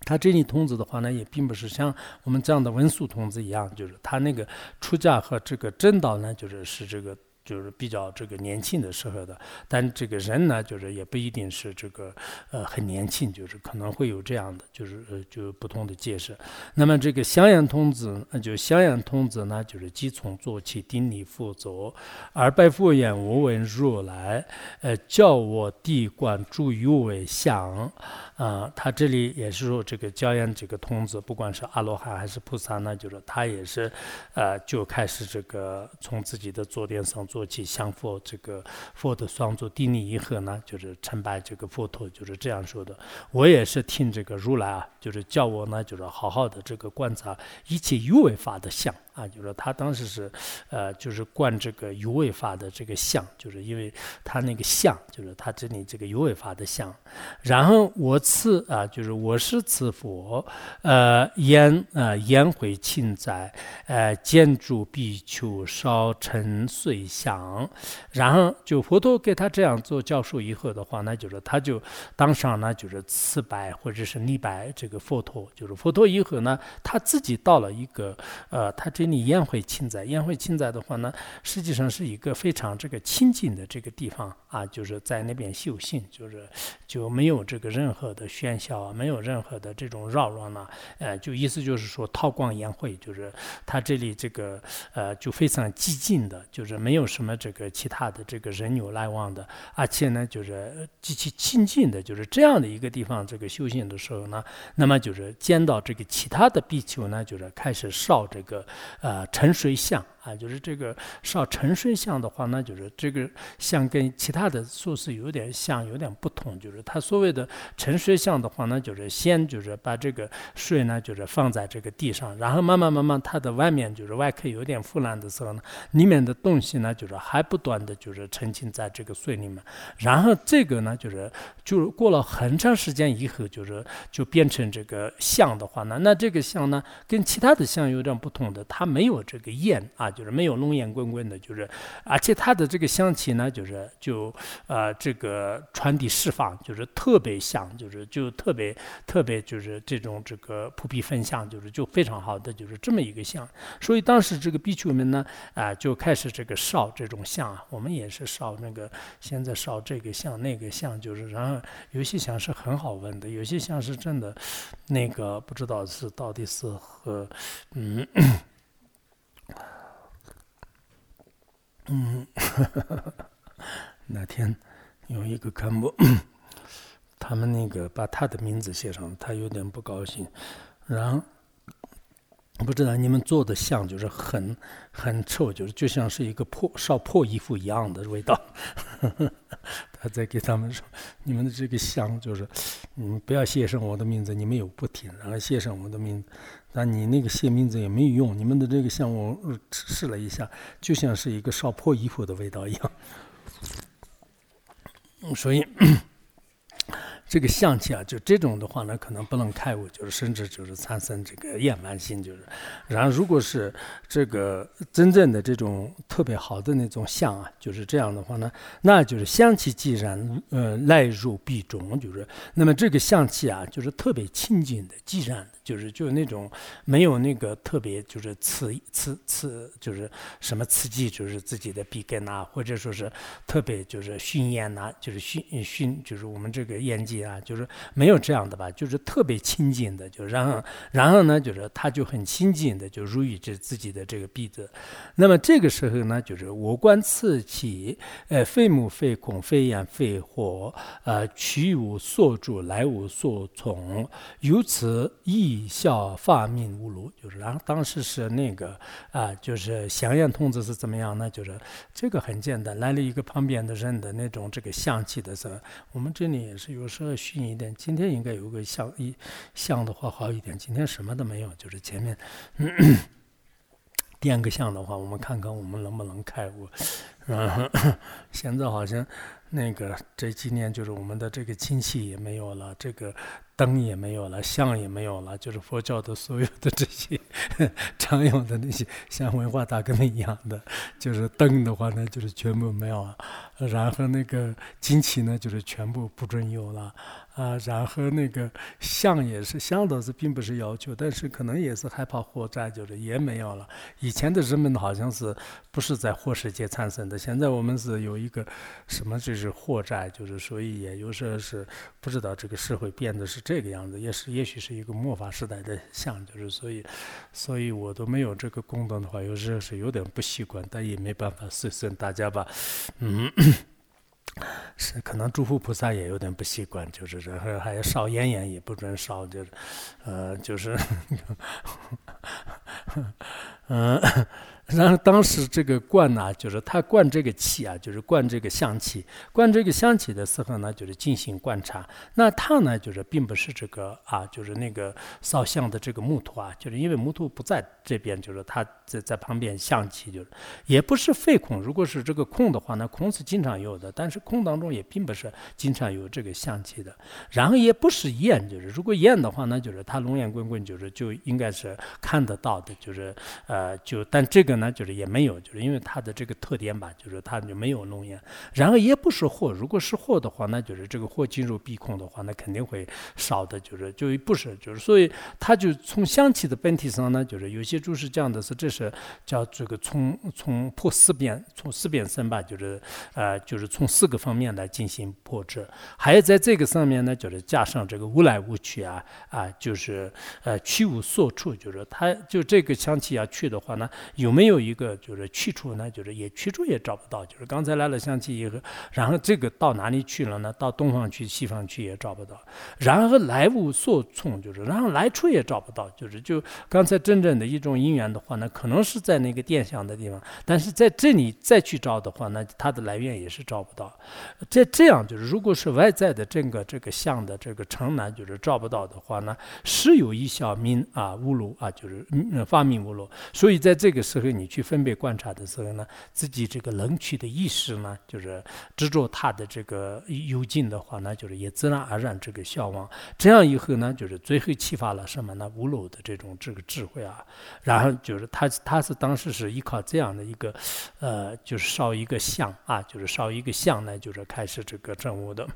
他这里童子的话呢，也并不是像我们这样的文殊童子一样，就是他那个出家和这个正道呢，就是是这个。就是比较这个年轻的时候的，但这个人呢，就是也不一定是这个呃很年轻，就是可能会有这样的，就是呃就不同的解释。那么这个襄阳童子，就襄阳童子呢，就是即从做起，顶礼复足，而拜佛言：“我闻如来，呃，教我地观诸有为相。”啊，他这里也是说，这个教言这个童子，不管是阿罗汉还是菩萨呢，就是他也是，呃，就开始这个从自己的坐垫上坐。做起向佛这个佛的双足地利以后呢，就是称拜这个佛陀，就是这样说的。我也是听这个如来啊，就是叫我呢，就是好好的这个观察一切有为法的相。啊，就是他当时是，呃，就是观这个有为法的这个相，就是因为他那个相，就是他这里这个有为法的相。然后我赐啊，就是我是赐佛，呃，烟呃烟会庆载，呃，建筑必求烧成碎香。然后就佛陀给他这样做教授以后的话，那就是他就当上呢，就是赐拜或者是礼拜这个佛陀。就是佛陀以后呢，他自己到了一个，呃，他这。你宴会亲在，宴会亲在的话呢，实际上是一个非常这个清净的这个地方啊，就是在那边修行，就是就没有这个任何的喧嚣，没有任何的这种扰乱呐，呃，就意思就是说韬光养晦，就是他这里这个呃就非常寂静的，就是没有什么这个其他的这个人流来往的，而且呢就是极其清净的，就是这样的一个地方，这个修行的时候呢，那么就是见到这个其他的比丘呢，就是开始烧这个。呃，沉水像。啊，就是这个烧沉水像的话，那就是这个像跟其他的素是有点像，有点不同。就是它所谓的沉水像的话，那就是先就是把这个水呢，就是放在这个地上，然后慢慢慢慢它的外面就是外壳有点腐烂的时候呢，里面的东西呢就是还不断的就是沉浸在这个水里面，然后这个呢就是就是过了很长时间以后，就是就变成这个像的话呢，那这个像呢跟其他的像有点不同的，它没有这个焰啊。就是没有浓烟滚滚的，就是而且它的这个香气呢，就是就呃这个传递释放，就是特别香，就是就特别特别就是这种这个扑鼻芬香，就是就非常好的就是这么一个香。所以当时这个比丘们呢啊就开始这个烧这种香，我们也是烧那个现在烧这个香那个香，就是然后有些香是很好闻的，有些香是真的那个不知道是到底是和嗯。嗯，那天有一个干部，他们那个把他的名字写上，他有点不高兴。然后不知道你们做的像，就是很很臭，就是就像是一个破烧破衣服一样的味道。他在给他们说，你们的这个像就是，你们不要写上我的名字，你们有不听，然后写上我的名字。但你那个写名字也没有用，你们的这个像我试了一下，就像是一个烧破衣服的味道一样，所以。这个象气啊，就这种的话呢，可能不能开悟，就是甚至就是产生这个厌烦心，就是。然后，如果是这个真正的这种特别好的那种相啊，就是这样的话呢，那就是香气既然呃来入必中，就是那么这个香气啊，就是特别清净的，既然的。就是就是那种没有那个特别就是刺刺刺就是什么刺激就是自己的鼻根呐，或者说是特别就是熏烟呐，就是熏熏就是我们这个烟机啊，就是没有这样的吧，就是特别清净的，就然后然后呢，就是他就很清净的就入于这自己的这个鼻子。那么这个时候呢，就是我观此气，呃，非母非孔非眼非火，呃，去无所住，来无所从，由此一。以效发命无如，就是然后当时是那个啊，就是祥烟童子是怎么样呢？就是这个很简单，来了一个旁边的人的那种这个象棋的时候，我们这里也是有时候熏一点。今天应该有个象一香的话好一点，今天什么都没有，就是前面点个香的话，我们看看我们能不能开悟。然 后现在好像那个这几年就是我们的这个亲戚也没有了，这个。灯也没有了，像也没有了，就是佛教的所有的这些 常用的那些像文化大革命一样的，就是灯的话呢，就是全部没有了，然后那个金器呢，就是全部不准有了。啊，然后那个香也是香倒是并不是要求，但是可能也是害怕火灾，就是也没有了。以前的人们好像是不是在火世界产生的，现在我们是有一个什么就是火灾，就是所以也有时候是不知道这个社会变得是这个样子，也是也许是一个末法时代的像，就是所以，所以我都没有这个功能的话，有时候是有点不习惯，但也没办法，随顺大家吧，嗯。是，可能诸佛菩萨也有点不习惯，就是然后还要烧烟烟也不准烧，就是，呃，就是，嗯。然后当时这个灌呢，就是他灌这个气啊，就是灌这个香气，灌这个香气的时候呢，就是进行观察。那他呢，就是并不是这个啊，就是那个烧香的这个木头啊，就是因为木头不在这边，就是他在在旁边香气，就是也不是废空。如果是这个空的话，那空是经常有的，但是空当中也并不是经常有这个香气的。然后也不是烟，就是如果烟的话，那就是他浓烟滚滚，就是就应该是看得到的，就是呃，就但这个。那就是也没有，就是因为它的这个特点吧，就是它就没有浓烟，然后也不是货，如果是货的话，那就是这个货进入鼻孔的话，那肯定会少的，就是就不是，就是所以它就从香气的本体上呢，就是有些注释讲的是，这是叫这个从从破四变，从四变生吧，就是呃就是从四个方面来进行破制，还有在这个上面呢，就是加上这个无来无去啊啊，就是呃去无所处，就是它就这个香气要去的话呢，有没没？有一个就是去处呢，就是也去处也找不到，就是刚才来了香气以后，然后这个到哪里去了呢？到东方去、西方去也找不到，然后来无所从，就是然后来处也找不到，就是就刚才真正的一种因缘的话呢，可能是在那个电相的地方，但是在这里再去找的话，那它的来源也是找不到。在这样就是，如果是外在的整个这个相的这个城南就是找不到的话呢，是有一小名啊乌鲁啊，就是发明乌鲁，所以在这个时候。你去分别观察的时候呢，自己这个能取的意识呢，就是执着它的这个幽静的话呢，就是也自然而然这个消亡。这样以后呢，就是最后启发了什么呢？无漏的这种这个智慧啊。然后就是他他是当时是依靠这样的一个，呃，就是烧一个像啊，就是烧一个像呢，就是开始这个证悟的。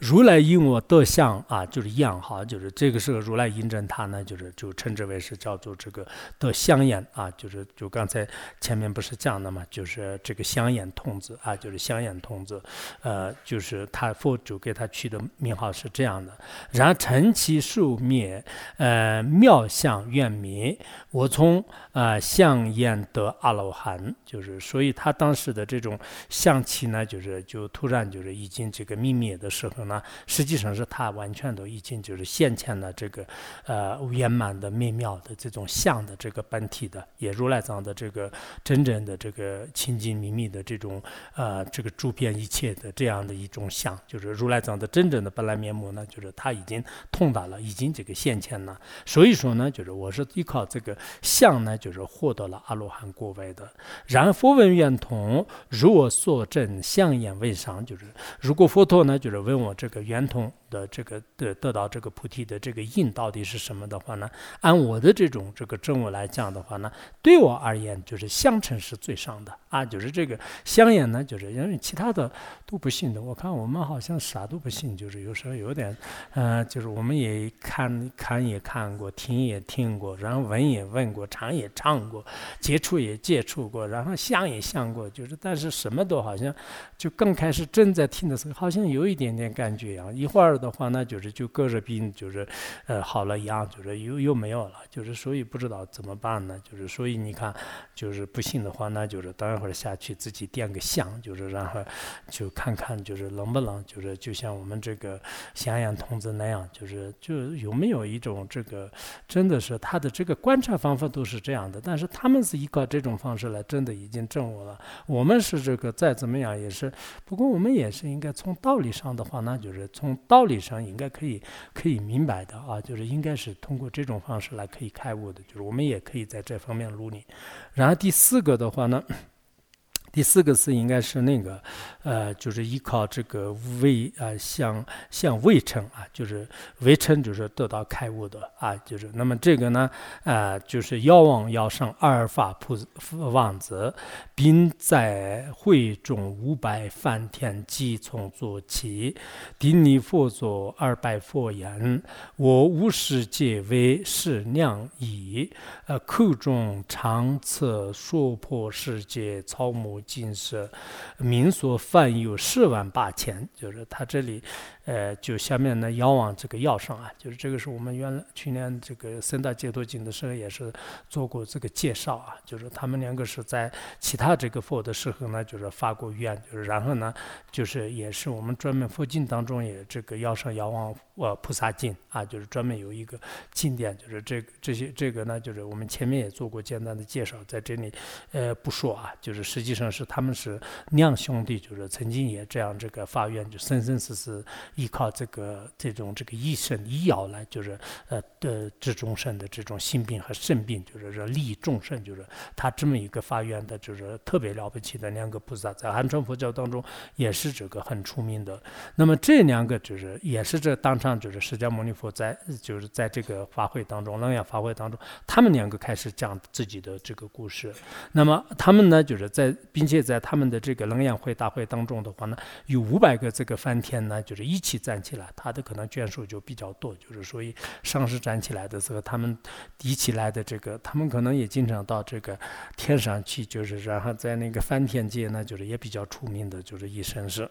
如来因我得相啊，就是样哈，就是这个时候如来印证他呢，就是就称之为是叫做这个得相眼啊，就是就刚才前面不是讲的嘛，就是这个相眼童子啊，就是相眼童子，呃，就是他佛祖给他取的名号是这样的。然后成其寿灭，呃，妙相远灭，我从啊相眼得阿罗汉，就是所以他当时的这种相气呢，就是就突然就是已经这个秘灭的。的时候呢，实际上是他完全都已经就是现前了这个呃圆满的美妙的这种相的这个本体的，也如来藏的这个真正的这个清净秘密的这种呃这个诸遍一切的这样的一种相，就是如来藏的真正的本来面目呢，就是他已经通达了，已经这个现前了。所以说呢，就是我是依靠这个相呢，就是获得了阿罗汉果位的。然佛闻圆通，如我所证，相眼为上，就是如果佛陀呢，就是。问我这个圆通的这个得得到这个菩提的这个印到底是什么的话呢？按我的这种这个证悟来讲的话呢，对我而言就是相称是最上的啊，就是这个相眼呢，就是因为其他的都不信的。我看我们好像啥都不信，就是有时候有点，嗯，就是我们也看看也看过，听也听过，然后闻也闻过，尝也尝过，接触也接触过，然后想也想过，就是但是什么都好像就刚开始正在听的时候，好像有一点。点点感觉一样，一会儿的话，那就是就隔着病，就是呃好了一样，就是又又没有了，就是所以不知道怎么办呢？就是所以你看，就是不信的话，那就是等一会儿下去自己点个香，就是然后就看看就是能不能，就是就像我们这个咸阳童子那样，就是就有没有一种这个真的是他的这个观察方法都是这样的，但是他们是依靠这种方式来真的已经证悟了。我们是这个再怎么样也是，不过我们也是应该从道理上。的话，那就是从道道理上应该可以可以明白的啊，就是应该是通过这种方式来可以开悟的，就是我们也可以在这方面努力。然后第四个的话呢。第四个是应该是那个，呃，就是依靠这个未啊，向向未成啊，就是未成就是得到开悟的啊，就是那么这个呢，啊，就是遥望遥上阿尔法普王子，并在会中五百梵天即从做起，顶礼佛座二百佛言：我无世界为世量已。呃，口中常测说破世界草木。金色，民所犯有四万八千，就是他这里，呃，就下面呢药王这个药上啊，就是这个是我们原来去年这个三大解脱经的时候也是做过这个介绍啊，就是他们两个是在其他这个佛的时候呢，就是发过愿，就是然后呢，就是也是我们专门佛经当中也这个药上药王呃菩萨经啊，就是专门有一个经典，就是这这些这个呢，就是我们前面也做过简单的介绍，在这里呃不说啊，就是实际上是他们是两兄弟，就是曾经也这样这个发愿，就生生世世依靠这个这种这个医生医药来，就是呃的治众生的这种心病和肾病，就是说利益众生，就是他这么一个发愿的，就是特别了不起的两个菩萨，在汉传佛教当中也是这个很出名的。那么这两个就是也是这当场就是释迦牟尼佛在就是在这个法会当中，楞严法会当中，他们两个开始讲自己的这个故事。那么他们呢，就是在并且在他们的这个楞严会大会当中的话呢，有五百个这个梵天呢，就是一起站起来，他的可能眷属就比较多，就是所以上师站起来的时候，他们提起来的这个，他们可能也经常到这个天上去，就是然后在那个梵天界呢，就是也比较出名的，就是一生是。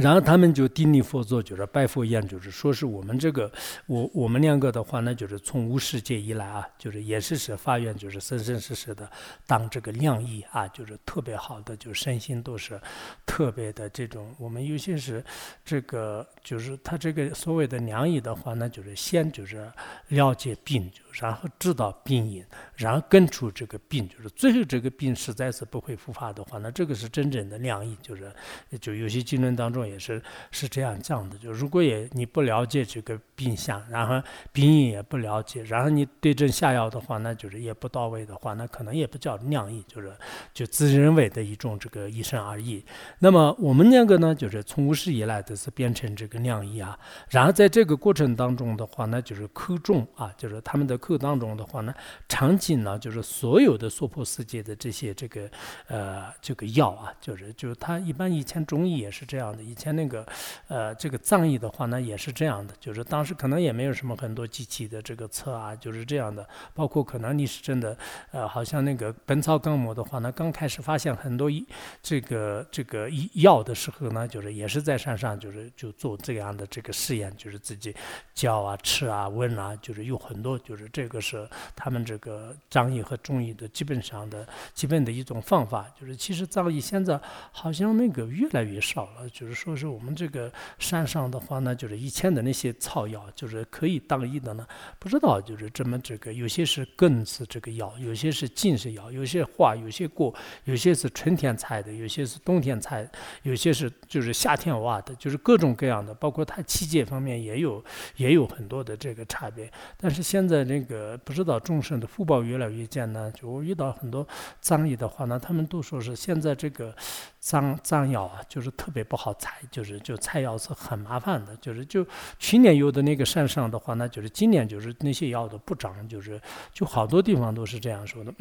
然后他们就顶礼佛祖，就是拜佛一样，就是说是我们这个，我我们两个的话呢，就是从无世界以来啊，就是也是是发愿，就是生生世世的当这个良医啊，就是特别好的，就身心都是特别的这种。我们有些是这个，就是他这个所谓的良医的话呢，就是先就是了解病，然后知道病因，然后根除这个病，就是最后这个病实在是不会复发的话，那这个是真正的良医，就是就有些经论当中。也是是这样讲的，就如果也你不了解这个病象，然后病因也不了解，然后你对症下药的话，那就是也不到位的话，那可能也不叫良医，就是就自认为的一种这个医生而已。那么我们两个呢，就是从无始以来都是变成这个良医啊。然后在这个过程当中的话呢，就是口中啊，就是他们的口当中的话呢，场景呢，就是所有的娑婆世界的这些这个呃这个药啊，就是就是他一般以前中医也是这样的。以前那个，呃，这个藏医的话呢，也是这样的，就是当时可能也没有什么很多机器的这个测啊，就是这样的。包括可能你是真的，呃，好像那个《本草纲目》的话呢，刚开始发现很多这个这个药的时候呢，就是也是在山上，就是就做这样的这个试验，就是自己嚼啊、吃啊、闻啊，就是有很多，就是这个是他们这个藏医和中医的基本上的基本的一种方法。就是其实藏医现在好像那个越来越少了，就是。说是我们这个山上的话呢，就是以前的那些草药，就是可以当医的呢。不知道就是这么这个，有些是根子这个药，有些是茎是药，有些花，有些果，有些是春天采的，有些是冬天采，有些是就是夏天挖的，就是各种各样的。包括它器械方面也有也有很多的这个差别。但是现在那个不知道众生的福报越来越艰难，就我遇到很多藏医的话呢，他们都说是现在这个藏藏药啊，就是特别不好采。就是就采药是很麻烦的，就是就去年有的那个山上的话，那就是今年就是那些药都不长，就是就好多地方都是这样说的。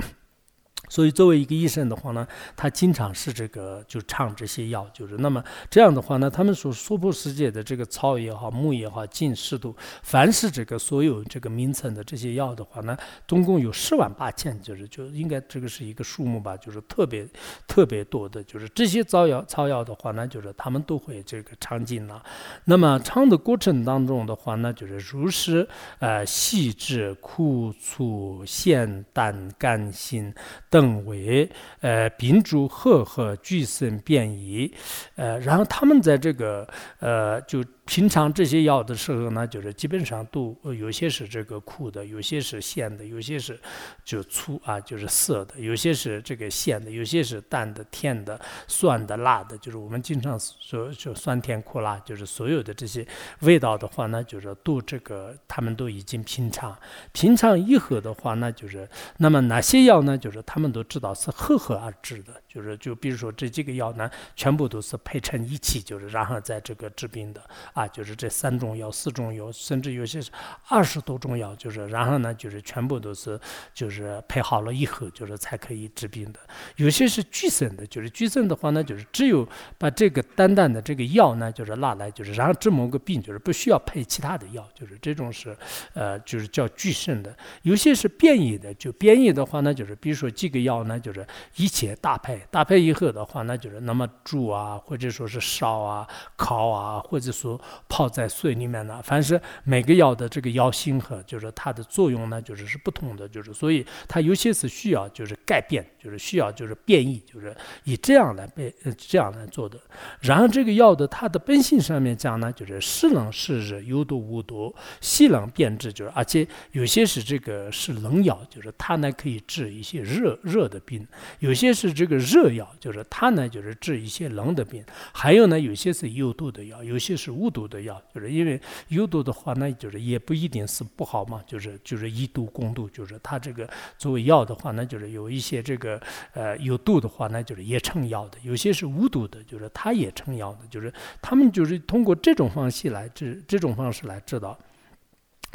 所以，作为一个医生的话呢，他经常是这个就唱这些药，就是那么这样的话呢，他们所娑婆世界的这个草也好，木也好，近视度，凡是这个所有这个名称的这些药的话呢，总共有十万八千，就是就应该这个是一个数目吧，就是特别特别多的，就是这些草药草药的话呢，就是他们都会这个唱经了。那么唱的过程当中的话呢，就是如是呃细致苦楚咸淡甘辛等。认为，呃，病诸赫赫俱生变异，呃，然后他们在这个，呃，就。平常这些药的时候呢，就是基本上都有些是这个苦的，有些是咸的，有些是就粗啊，就是涩的，有些是这个咸的，有些是淡的、甜的、酸的、辣的，就是我们经常说就酸甜苦辣，就是所有的这些味道的话呢，就是都这个他们都已经品尝，品尝以后的话呢，就是那么哪些药呢，就是他们都知道是合合而治的，就是就比如说这几个药呢，全部都是配成一起，就是然后在这个治病的啊。就是这三种药、四种药，甚至有些是二十多种药，就是然后呢，就是全部都是就是配好了以后，就是才可以治病的。有些是俱生的，就是俱生的话呢，就是只有把这个单单的这个药呢，就是拿来，就是然后治某个病，就是不需要配其他的药，就是这种是呃，就是叫俱生的。有些是变异的，就变异的话呢，就是比如说几个药呢，就是一起搭配，搭配以后的话，那就是那么煮啊，或者说是烧啊、烤啊，或者说泡在水里面呢。凡是每个药的这个药性和就是它的作用呢，就是是不同的，就是所以它有些是需要就是改变，就是需要就是变异，就是以这样来变这样来做的。然后这个药的它的本性上面讲呢，就是湿冷湿热，有毒无毒，细冷变质，就是而且有些是这个是冷药，就是它呢可以治一些热热的病；有些是这个热热药，就是它呢就是治一些冷的病；还有呢有些是有毒的药，有些是无毒的药，就是因为有毒的话，那就是也不一定是不好嘛，就是就是以毒攻毒，就是它这个作为药的话，那就是有一些这个呃有毒的话，那就是也成药的；有些是无毒的，就是它也成药的，就是他们就是通过这种方式来治，这种方式来治疗。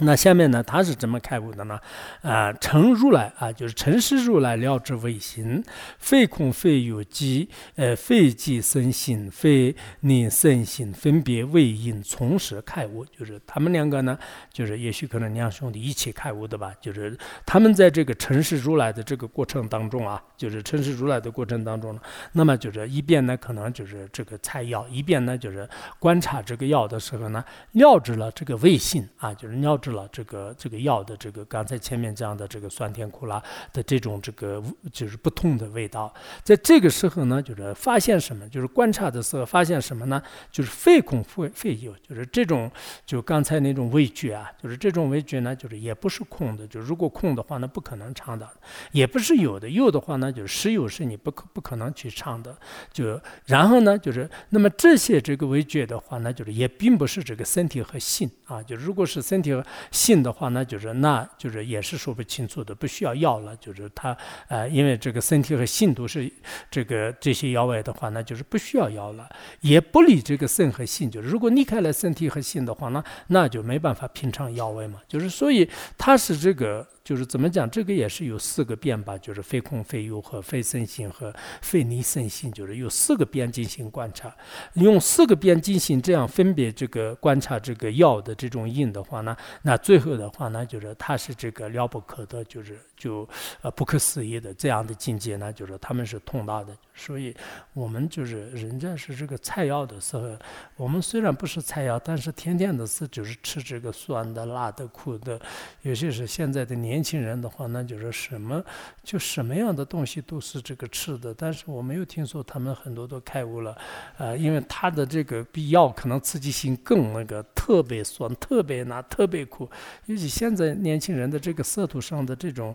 那下面呢，他是怎么开悟的呢？啊，成如来啊，就是成实如来了知唯心，非空非有机，呃，非即生心，非念生心，分别为因，从实开悟。就是他们两个呢，就是也许可能两兄弟一起开悟的吧。就是他们在这个成实如来的这个过程当中啊，就是成实如来的过程当中呢，那么就是一边呢，可能就是这个采药，一边呢，就是观察这个药的时候呢，了知了这个味心啊，就是了知。了这个这个药的这个刚才前面讲的这个酸甜苦辣的这种这个就是不同的味道，在这个时候呢，就是发现什么？就是观察的时候发现什么呢？就是肺孔、肺肺有，就是这种就刚才那种味觉啊，就是这种味觉呢，就是也不是空的，就如果空的话，那不可能尝到；也不是有的，有的话呢，就是实有是你不可不可能去尝的。就然后呢，就是那么这些这个味觉的话呢，就是也并不是这个身体和心啊，就如果是身体和信的话，那就是那就是也是说不清楚的，不需要药了。就是他呃，因为这个身体和信都是这个这些药味的话，那就是不需要药了，也不理这个肾和性。就是如果离开了身体和性的话，那那就没办法品尝药味嘛。就是所以他是这个。就是怎么讲，这个也是有四个变吧，就是非空非有和非生性和非离生性，就是有四个变进行观察，用四个变进行这样分别这个观察这个药的这种因的话呢，那最后的话呢，就是它是这个了不可得，就是就呃不可思议的这样的境界呢，就是他们是通达的。所以，我们就是人家是这个菜药的时候，我们虽然不是菜药，但是天天的是就是吃这个酸的、辣的、苦的，尤其是现在的年年轻人的话，那就是什么就什么样的东西都是这个吃的。但是我没有听说他们很多都开悟了，呃，因为他的这个必要可能刺激性更那个，特别酸、特别辣、特别苦，尤其现在年轻人的这个色图上的这种。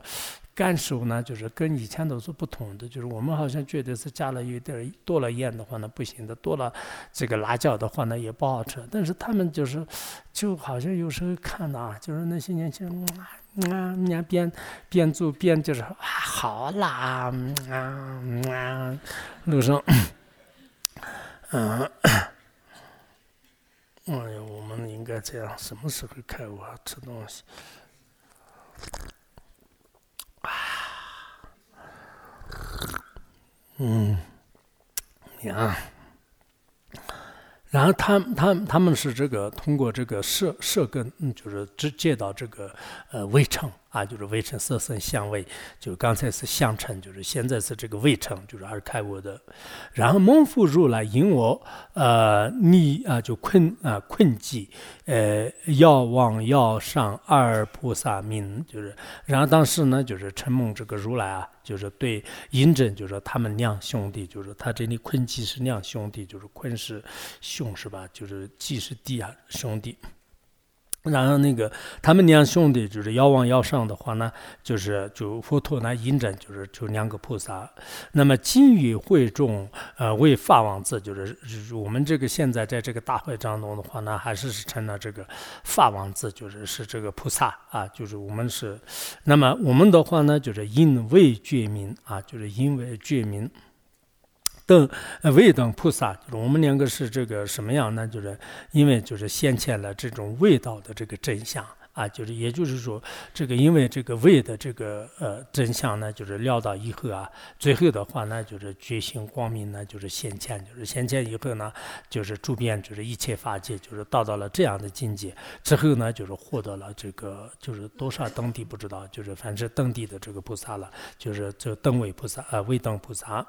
感受呢，就是跟以前都是不同的。就是我们好像觉得是加了有点多了盐的话呢不行的，多了这个辣椒的话呢也不好吃。但是他们就是，就好像有时候看到啊，就是那些年轻人啊，人家边边做边就是啊，好辣啊啊，路上，嗯，哎呀，我们应该这样，什么时候开我？吃东西。啊嗯，呀，然后他他他们是这个通过这个舌舌根，就是直接到这个呃胃肠。啊，就是味成色身相位，就刚才是相成，就是现在是这个味成，就是二开悟的。然后蒙父如来引我，呃，逆啊，就困啊困寂，呃，要往要上二菩萨名，就是。然后当时呢，就是承蒙这个如来啊，就是对引证，就是他们两兄弟，就是他这里困寂是两兄弟，就是困是兄是吧？就是寂是弟啊兄弟。然后那个他们两兄弟就是要往要上的话呢，就是就佛陀呢引证，就是就两个菩萨。那么金玉会众，呃，为法王子，就是我们这个现在在这个大会当中的话呢，还是是成了这个法王子，就是是这个菩萨啊，就是我们是。那么我们的话呢，就是因为觉明啊，就是因为觉明。等未等菩萨，我们两个是这个什么样呢？就是因为就是显现了这种味道的这个真相啊，就是也就是说，这个因为这个胃的这个呃真相呢，就是料到以后啊，最后的话呢，就是觉醒光明呢，就是现前，就是现前以后呢，就是诸遍就是一切法界，就是到到了这样的境界之后呢，就是获得了这个就是多少登地不知道，就是凡是登地的这个菩萨了，就是这登位菩萨啊，位登菩萨，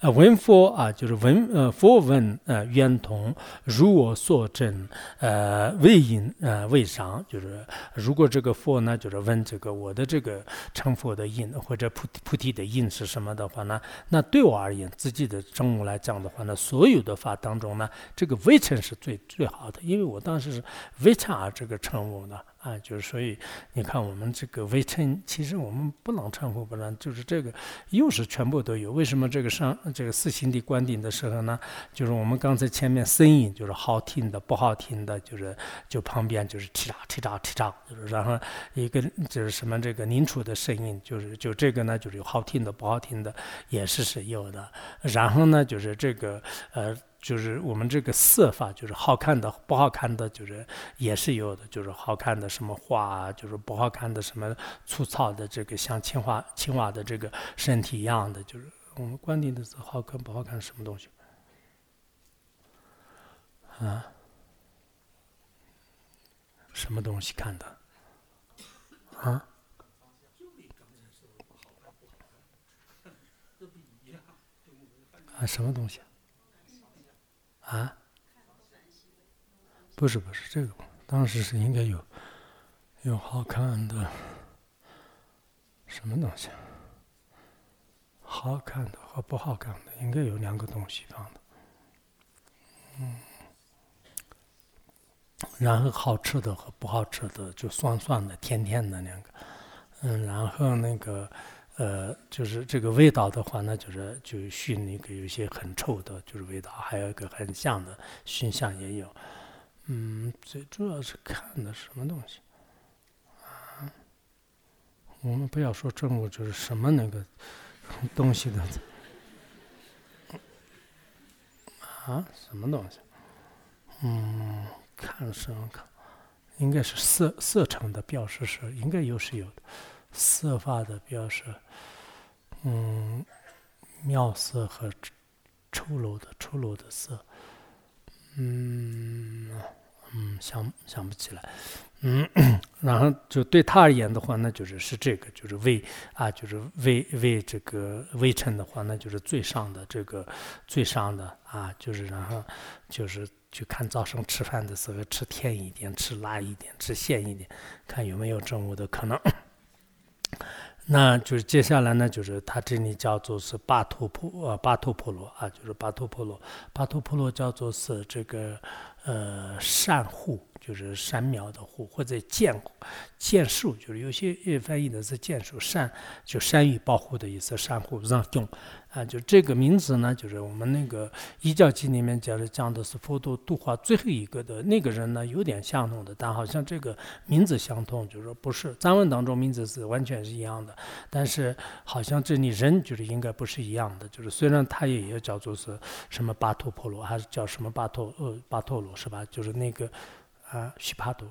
呃，闻佛啊，就是闻呃佛闻呃圆通，如我所证，呃为因呃为上，就是。如果这个佛呢，就是问这个我的这个成佛的因或者菩提菩提的因是什么的话呢？那对我而言，自己的证悟来讲的话呢，所有的法当中呢，这个微尘是最最好的，因为我当时是微尘而这个成悟呢。啊，就是所以你看，我们这个微尘，其实我们不能称呼不能，就是这个又是全部都有。为什么这个上这个四心地观顶的时候呢？就是我们刚才前面声音就是好听的、不好听的，就是就旁边就是叽喳叽喳叽喳，就是然后一个就是什么这个凝出的声音，就是就这个呢，就是有好听的、不好听的，也是是有的。然后呢，就是这个呃。就是我们这个色法，就是好看的、不好看的，就是也是有的。就是好看的什么花，就是不好看的什么粗糙的这个像青蛙、青蛙的这个身体一样的，就是我们观点的是好看不好看什么东西啊？什么东西看的啊？啊，什么东西？啊，不是不是这个，当时是应该有有好看的什么东西，好看的和不好看的，应该有两个东西放的，嗯，然后好吃的和不好吃的，就酸酸的、甜甜的两个，嗯，然后那个。呃，就是这个味道的话，那就是就熏那个有些很臭的，就是味道；还有一个很香的熏香也有。嗯，最主要是看的什么东西啊？我们不要说正物，就是什么那个 东西的 啊？什么东西？嗯，看什么看？应该是色色成的表示是，应该有是有的。色法的表示，嗯，妙色和丑陋的丑陋的色，嗯嗯，想想不起来，嗯，然后就对他而言的话，那就是是这个，就是为啊，就是为为这个微尘的话，那就是最上的这个最上的啊，就是然后就是去看早上吃饭的时候吃甜一点，吃辣一点，吃咸一点，看有没有正午的可能。那就是接下来呢，就是他这里叫做是巴托普呃巴托普罗啊，就是巴托普罗，巴托普罗叫做是这个呃善护，就是山苗的护，或者建建树，就是有些翻译的是建树，善就善于保护的意思，善护让用。啊，就这个名字呢，就是我们那个《一教经》里面讲的，讲的是佛陀度化最后一个的那个人呢，有点相同的，但好像这个名字相同，就是说不是藏文当中名字是完全是一样的，但是好像这里人就是应该不是一样的，就是虽然他也也叫做是什么巴托婆罗，还是叫什么巴托呃巴托罗是吧？就是那个啊须帕多，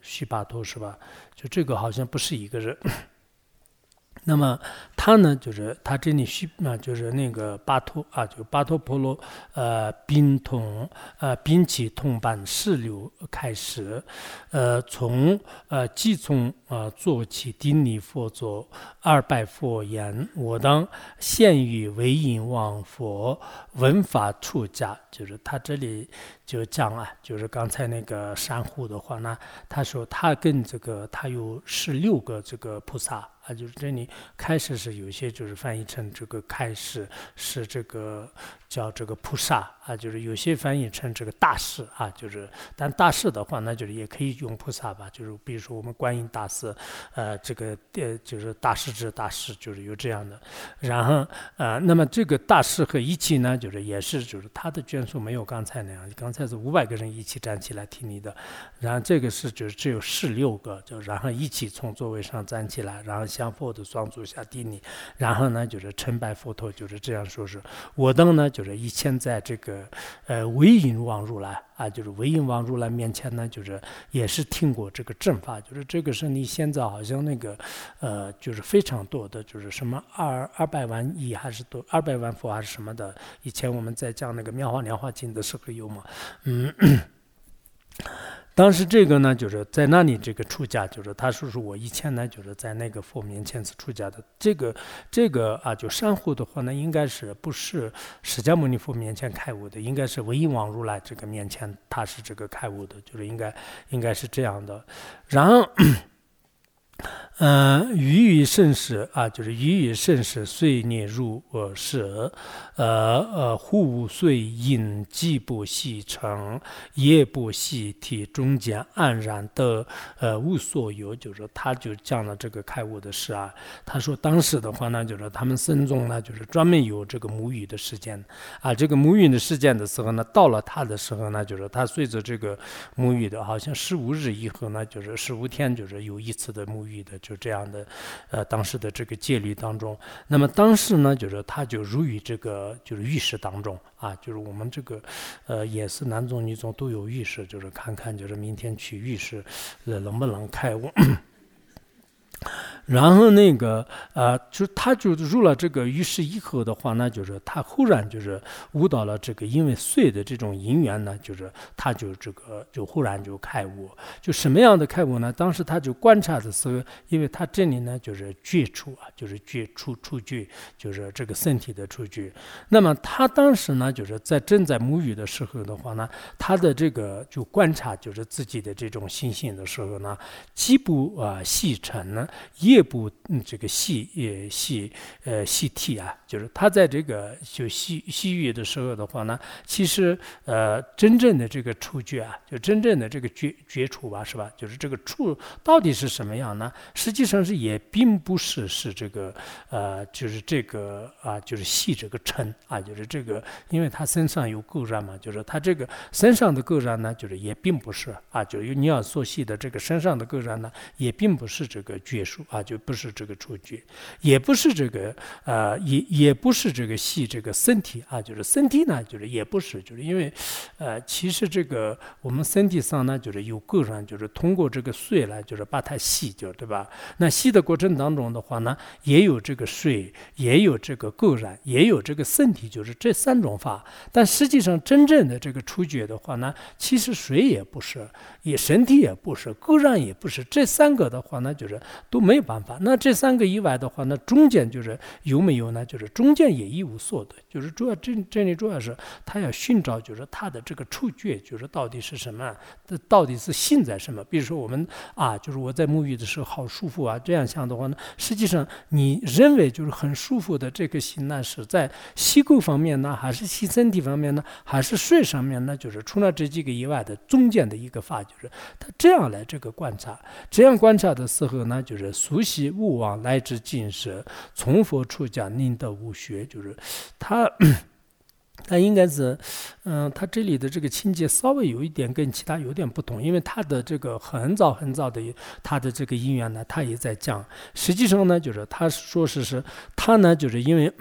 须帕多是吧？就这个好像不是一个人。那么他呢，就是他这里需啊，就是那个巴托啊，就巴托婆罗，呃，宾通呃，宾起通班四流开始，呃，从呃，即从啊做起，顶礼佛座，二拜佛言：我当现于为引王佛，闻法出家。就是他这里就讲啊，就是刚才那个珊瑚的话呢，他说他跟这个他有十六个这个菩萨。啊，就是这里开始是有些就是翻译成这个开始是这个叫这个菩萨啊，就是有些翻译成这个大士啊，就是但大士的话，那就是也可以用菩萨吧，就是比如说我们观音大士，呃，这个呃就是大势至大士，就是有这样的。然后呃，那么这个大士和一起呢，就是也是就是他的眷属没有刚才那样，刚才是五百个人一起站起来听你的，然后这个是就是只有十六个，就然后一起从座位上站起来，然后。相佛的双足下顶礼，然后呢，就是成拜佛陀，就是这样说是。我等呢，就是以前在这个呃唯印王如来啊，就是唯印王如来面前呢，就是也是听过这个正法，就是这个是你现在好像那个呃，就是非常多的，就是什么二二百万亿还是多二百万佛还是什么的。以前我们在讲那个妙法莲华经的时候有嘛，嗯。当时这个呢，就是在那里这个出家，就是他说是我以前呢，就是在那个佛面前是出家的。这个这个啊，就珊瑚的话呢，应该是不是释迦牟尼佛面前开悟的，应该是唯印王如来这个面前他是这个开悟的，就是应该应该是这样的。然后。嗯，鱼与盛世啊，就是鱼与盛世，岁年入呃舍，呃呃，户岁隐寂不细成，夜不细体，中间黯然的呃无所有，就是他就讲了这个开悟的事啊。他说当时的话呢，就是他们僧众呢，就是专门有这个沐浴的时间啊。这个沐浴的时间的时候呢，到了他的时候呢，就是他随着这个沐浴的，好像十五日以后呢，就是十五天就是有一次的母入的。就这样的，呃，当时的这个戒律当中，那么当时呢，就是他就入于这个就是浴室当中啊，就是我们这个，呃，也是男宗女宗都有浴室，就是看看就是明天去浴室，能不能开悟。然后那个呃，就他就入了这个浴室以后的话呢，就是他忽然就是悟到了这个，因为睡的这种因缘呢，就是他就这个就忽然就开悟，就什么样的开悟呢？当时他就观察的时候，因为他这里呢就是觉处啊，就是觉处处觉，就是这个身体的处觉。那么他当时呢，就是在正在沐浴的时候的话呢，他的这个就观察就是自己的这种心性的时候呢，既不啊细沉呢，也。这部，这个戏呃戏呃戏体啊，就是他在这个就西西域的时候的话呢，其实呃真正的这个触觉啊，就真正的这个觉觉触吧，是吧？就是这个触到底是什么样呢？实际上是也并不是是这个呃，就是这个啊，就是戏这个称啊，就是这个，因为他身上有垢染嘛，就是他这个身上的垢染呢，就是也并不是啊，就是你要所细的这个身上的垢染呢，也并不是这个觉数啊。就不是这个触觉，也不是这个呃，也也不是这个系这个身体啊，就是身体呢，就是也不是，就是因为呃，其实这个我们身体上呢，就是有个人，就是通过这个水来，就是把它吸，就对吧？那吸的过程当中的话呢，也有这个水，也有这个个人，也有这个身体，就是这三种法。但实际上真正的这个触觉的话呢，其实水也不是，也身体也不是，个人也不是，这三个的话呢，就是都没有把。办法，那这三个以外的话，那中间就是有没有呢？就是中间也一无所得，就是主要这这里主要是他要寻找，就是他的这个触觉，就是到底是什么？这到底是性在什么？比如说我们啊，就是我在沐浴的时候好舒服啊，这样想的话呢，实际上你认为就是很舒服的这个心呢，是在吸垢方面呢，还是吸身体方面呢，还是睡上面呢？就是除了这几个以外的中间的一个法，就是他这样来这个观察，这样观察的时候呢，就是俗。习勿往乃至尽舍，从佛出家，宁得无学？就是他，他应该是，嗯，他这里的这个情节稍微有一点跟其他有点不同，因为他的这个很早很早的他的这个因缘呢，他也在讲。实际上呢，就是他说是是，他呢，就是因为，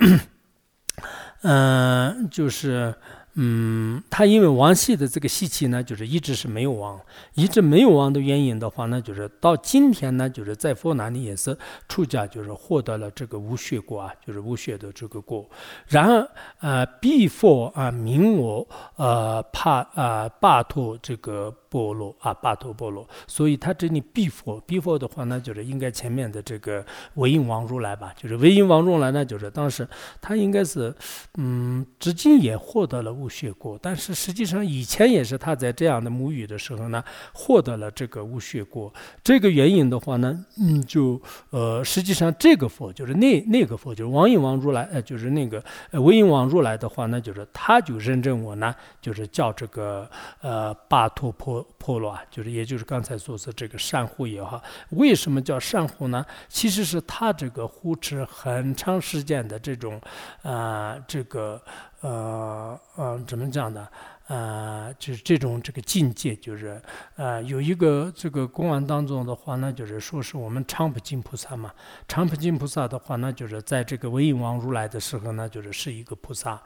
嗯，就是。嗯，他因为王系的这个习气呢，就是一直是没有亡，一直没有亡的原因的话呢，就是到今天呢，就是在佛那里也是出家，就是获得了这个无血果啊，就是无血的这个果。然后呃，必佛啊，名我呃，怕啊，巴托这个。波罗啊，巴托波罗，所以他这里必佛，必佛的话呢，就是应该前面的这个唯印王如来吧，就是唯印王如来呢，就是当时他应该是，嗯，至今也获得了无血果，但是实际上以前也是他在这样的母语的时候呢，获得了这个无血果。这个原因的话呢，嗯，就呃，实际上这个佛就是那那个佛，就是王印王如来，呃，就是那个唯印王如来的话呢，就是他就认证我呢，就是叫这个呃巴托婆。破罗啊，就是也就是刚才所说的这个珊瑚也好，为什么叫珊瑚呢？其实是他这个护持很长时间的这种，啊，这个呃呃怎么讲呢？啊，就是这种这个境界，就是啊，有一个这个公案当中的话，呢就是说是我们常不净菩萨嘛。常不净菩萨的话，那就是在这个文印王如来的时候呢，就是是一个菩萨。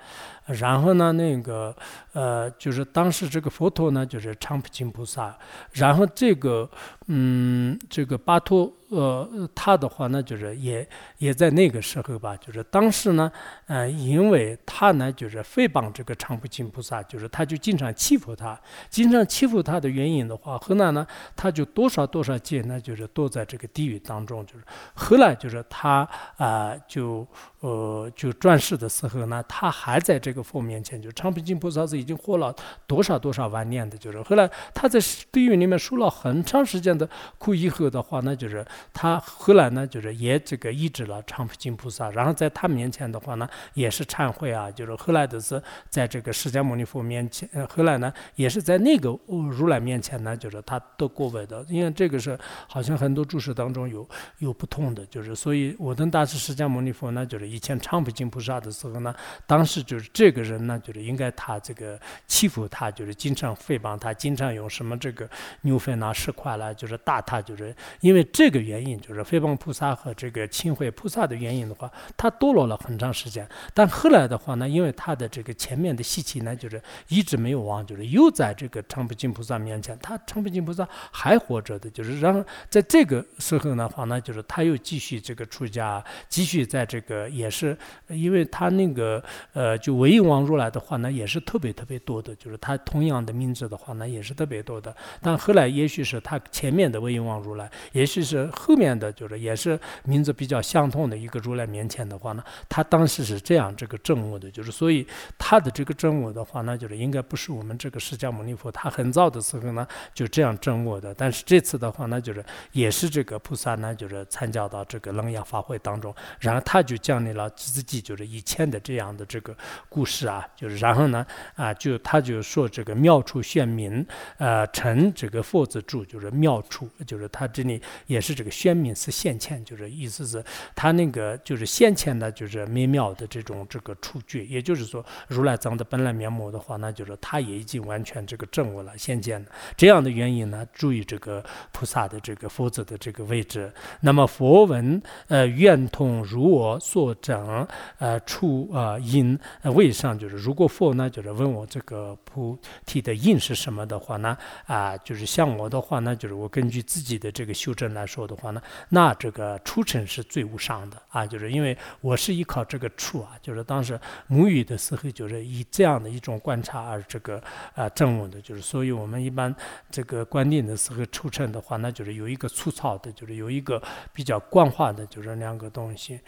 然后呢，那个呃，就是当时这个佛陀呢，就是常不净菩萨。然后这个嗯，这个巴托。呃，他的话呢，就是也也在那个时候吧，就是当时呢，呃，因为他呢，就是诽谤这个常不净菩萨，就是他就经常欺负他，经常欺负他的原因的话，后来呢，他就多少多少劫呢，就是躲在这个地狱当中，就是后来就是他啊，就呃，就转世的时候呢，他还在这个佛面前，就常不净菩萨是已经活了多少多少万年的，就是后来他在地狱里面受了很长时间的苦以后的话，那就是。他后来呢，就是也这个医治了常不净菩萨，然后在他面前的话呢，也是忏悔啊，就是后来的是在这个释迦牟尼佛面前，后来呢，也是在那个如来面前呢，就是他都过问的，因为这个是好像很多注释当中有有不同的，就是所以我等大师释迦牟尼佛呢，就是以前常不净菩萨的时候呢，当时就是这个人呢，就是应该他这个欺负他，就是经常诽谤他，经常用什么这个牛粪呐、石块啦，就是打他，就是因为这个原因，就是诽谤菩萨和这个清慧菩萨的原因的话，他堕落了很长时间。但后来的话呢，因为他的这个前面的习气呢，就是一直没有忘，就是又在这个常不净菩萨面前，他常不净菩萨还活着的，就是让在这个时候的话呢，就是他又继续这个出家，继续在这个也是，因为他那个呃，就唯印王如来的话呢，也是特别特别多的，就是他同样的名字的话呢，也是特别多的。但后来也许是他前面的唯印王如来，也许是。后面的就是也是名字比较相同的一个如来面前的话呢，他当时是这样这个证悟的，就是所以他的这个证悟的话呢，就是应该不是我们这个释迦牟尼佛，他很早的时候呢就这样证悟的。但是这次的话呢，就是也是这个菩萨呢，就是参加到这个楞严法会当中，然后他就讲了自己就是以前的这样的这个故事啊，就是然后呢啊，就他就说这个妙处显明，呃，成这个佛子住，就是妙处，就是他这里也是这个。宣明是现前，就是意思是，他那个就是现前的，就是美妙的这种这个处觉，也就是说，如来藏的本来面目的话，那就是他也已经完全这个证悟了现前的这样的原因呢，注意这个菩萨的这个佛子的这个位置。那么佛闻呃愿通如我所证呃处啊因。位上，就是如果佛呢就是问我这个菩提的因是什么的话呢啊，就是像我的话呢，就是我根据自己的这个修正来说的话呢。那这个出尘是最无上的啊，就是因为我是依靠这个处啊，就是当时母语的时候，就是以这样的一种观察而这个啊证悟的，就是所以我们一般这个观念的时候出尘的话，那就是有一个粗糙的，就是有一个比较惯化的，就是两个东西。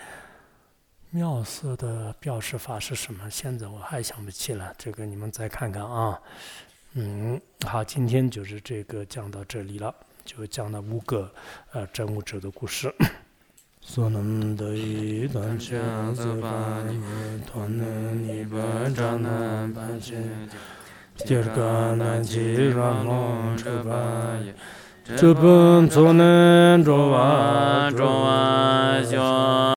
妙色的表示法是什么？现在我还想不起来，这个你们再看看啊。嗯，好，今天就是这个讲到这里了。就讲了五个呃真悟者的故事。所能得一段相思半夜，团能一半长难半切，今个难起软梦彻半夜，这本所能着完着完修。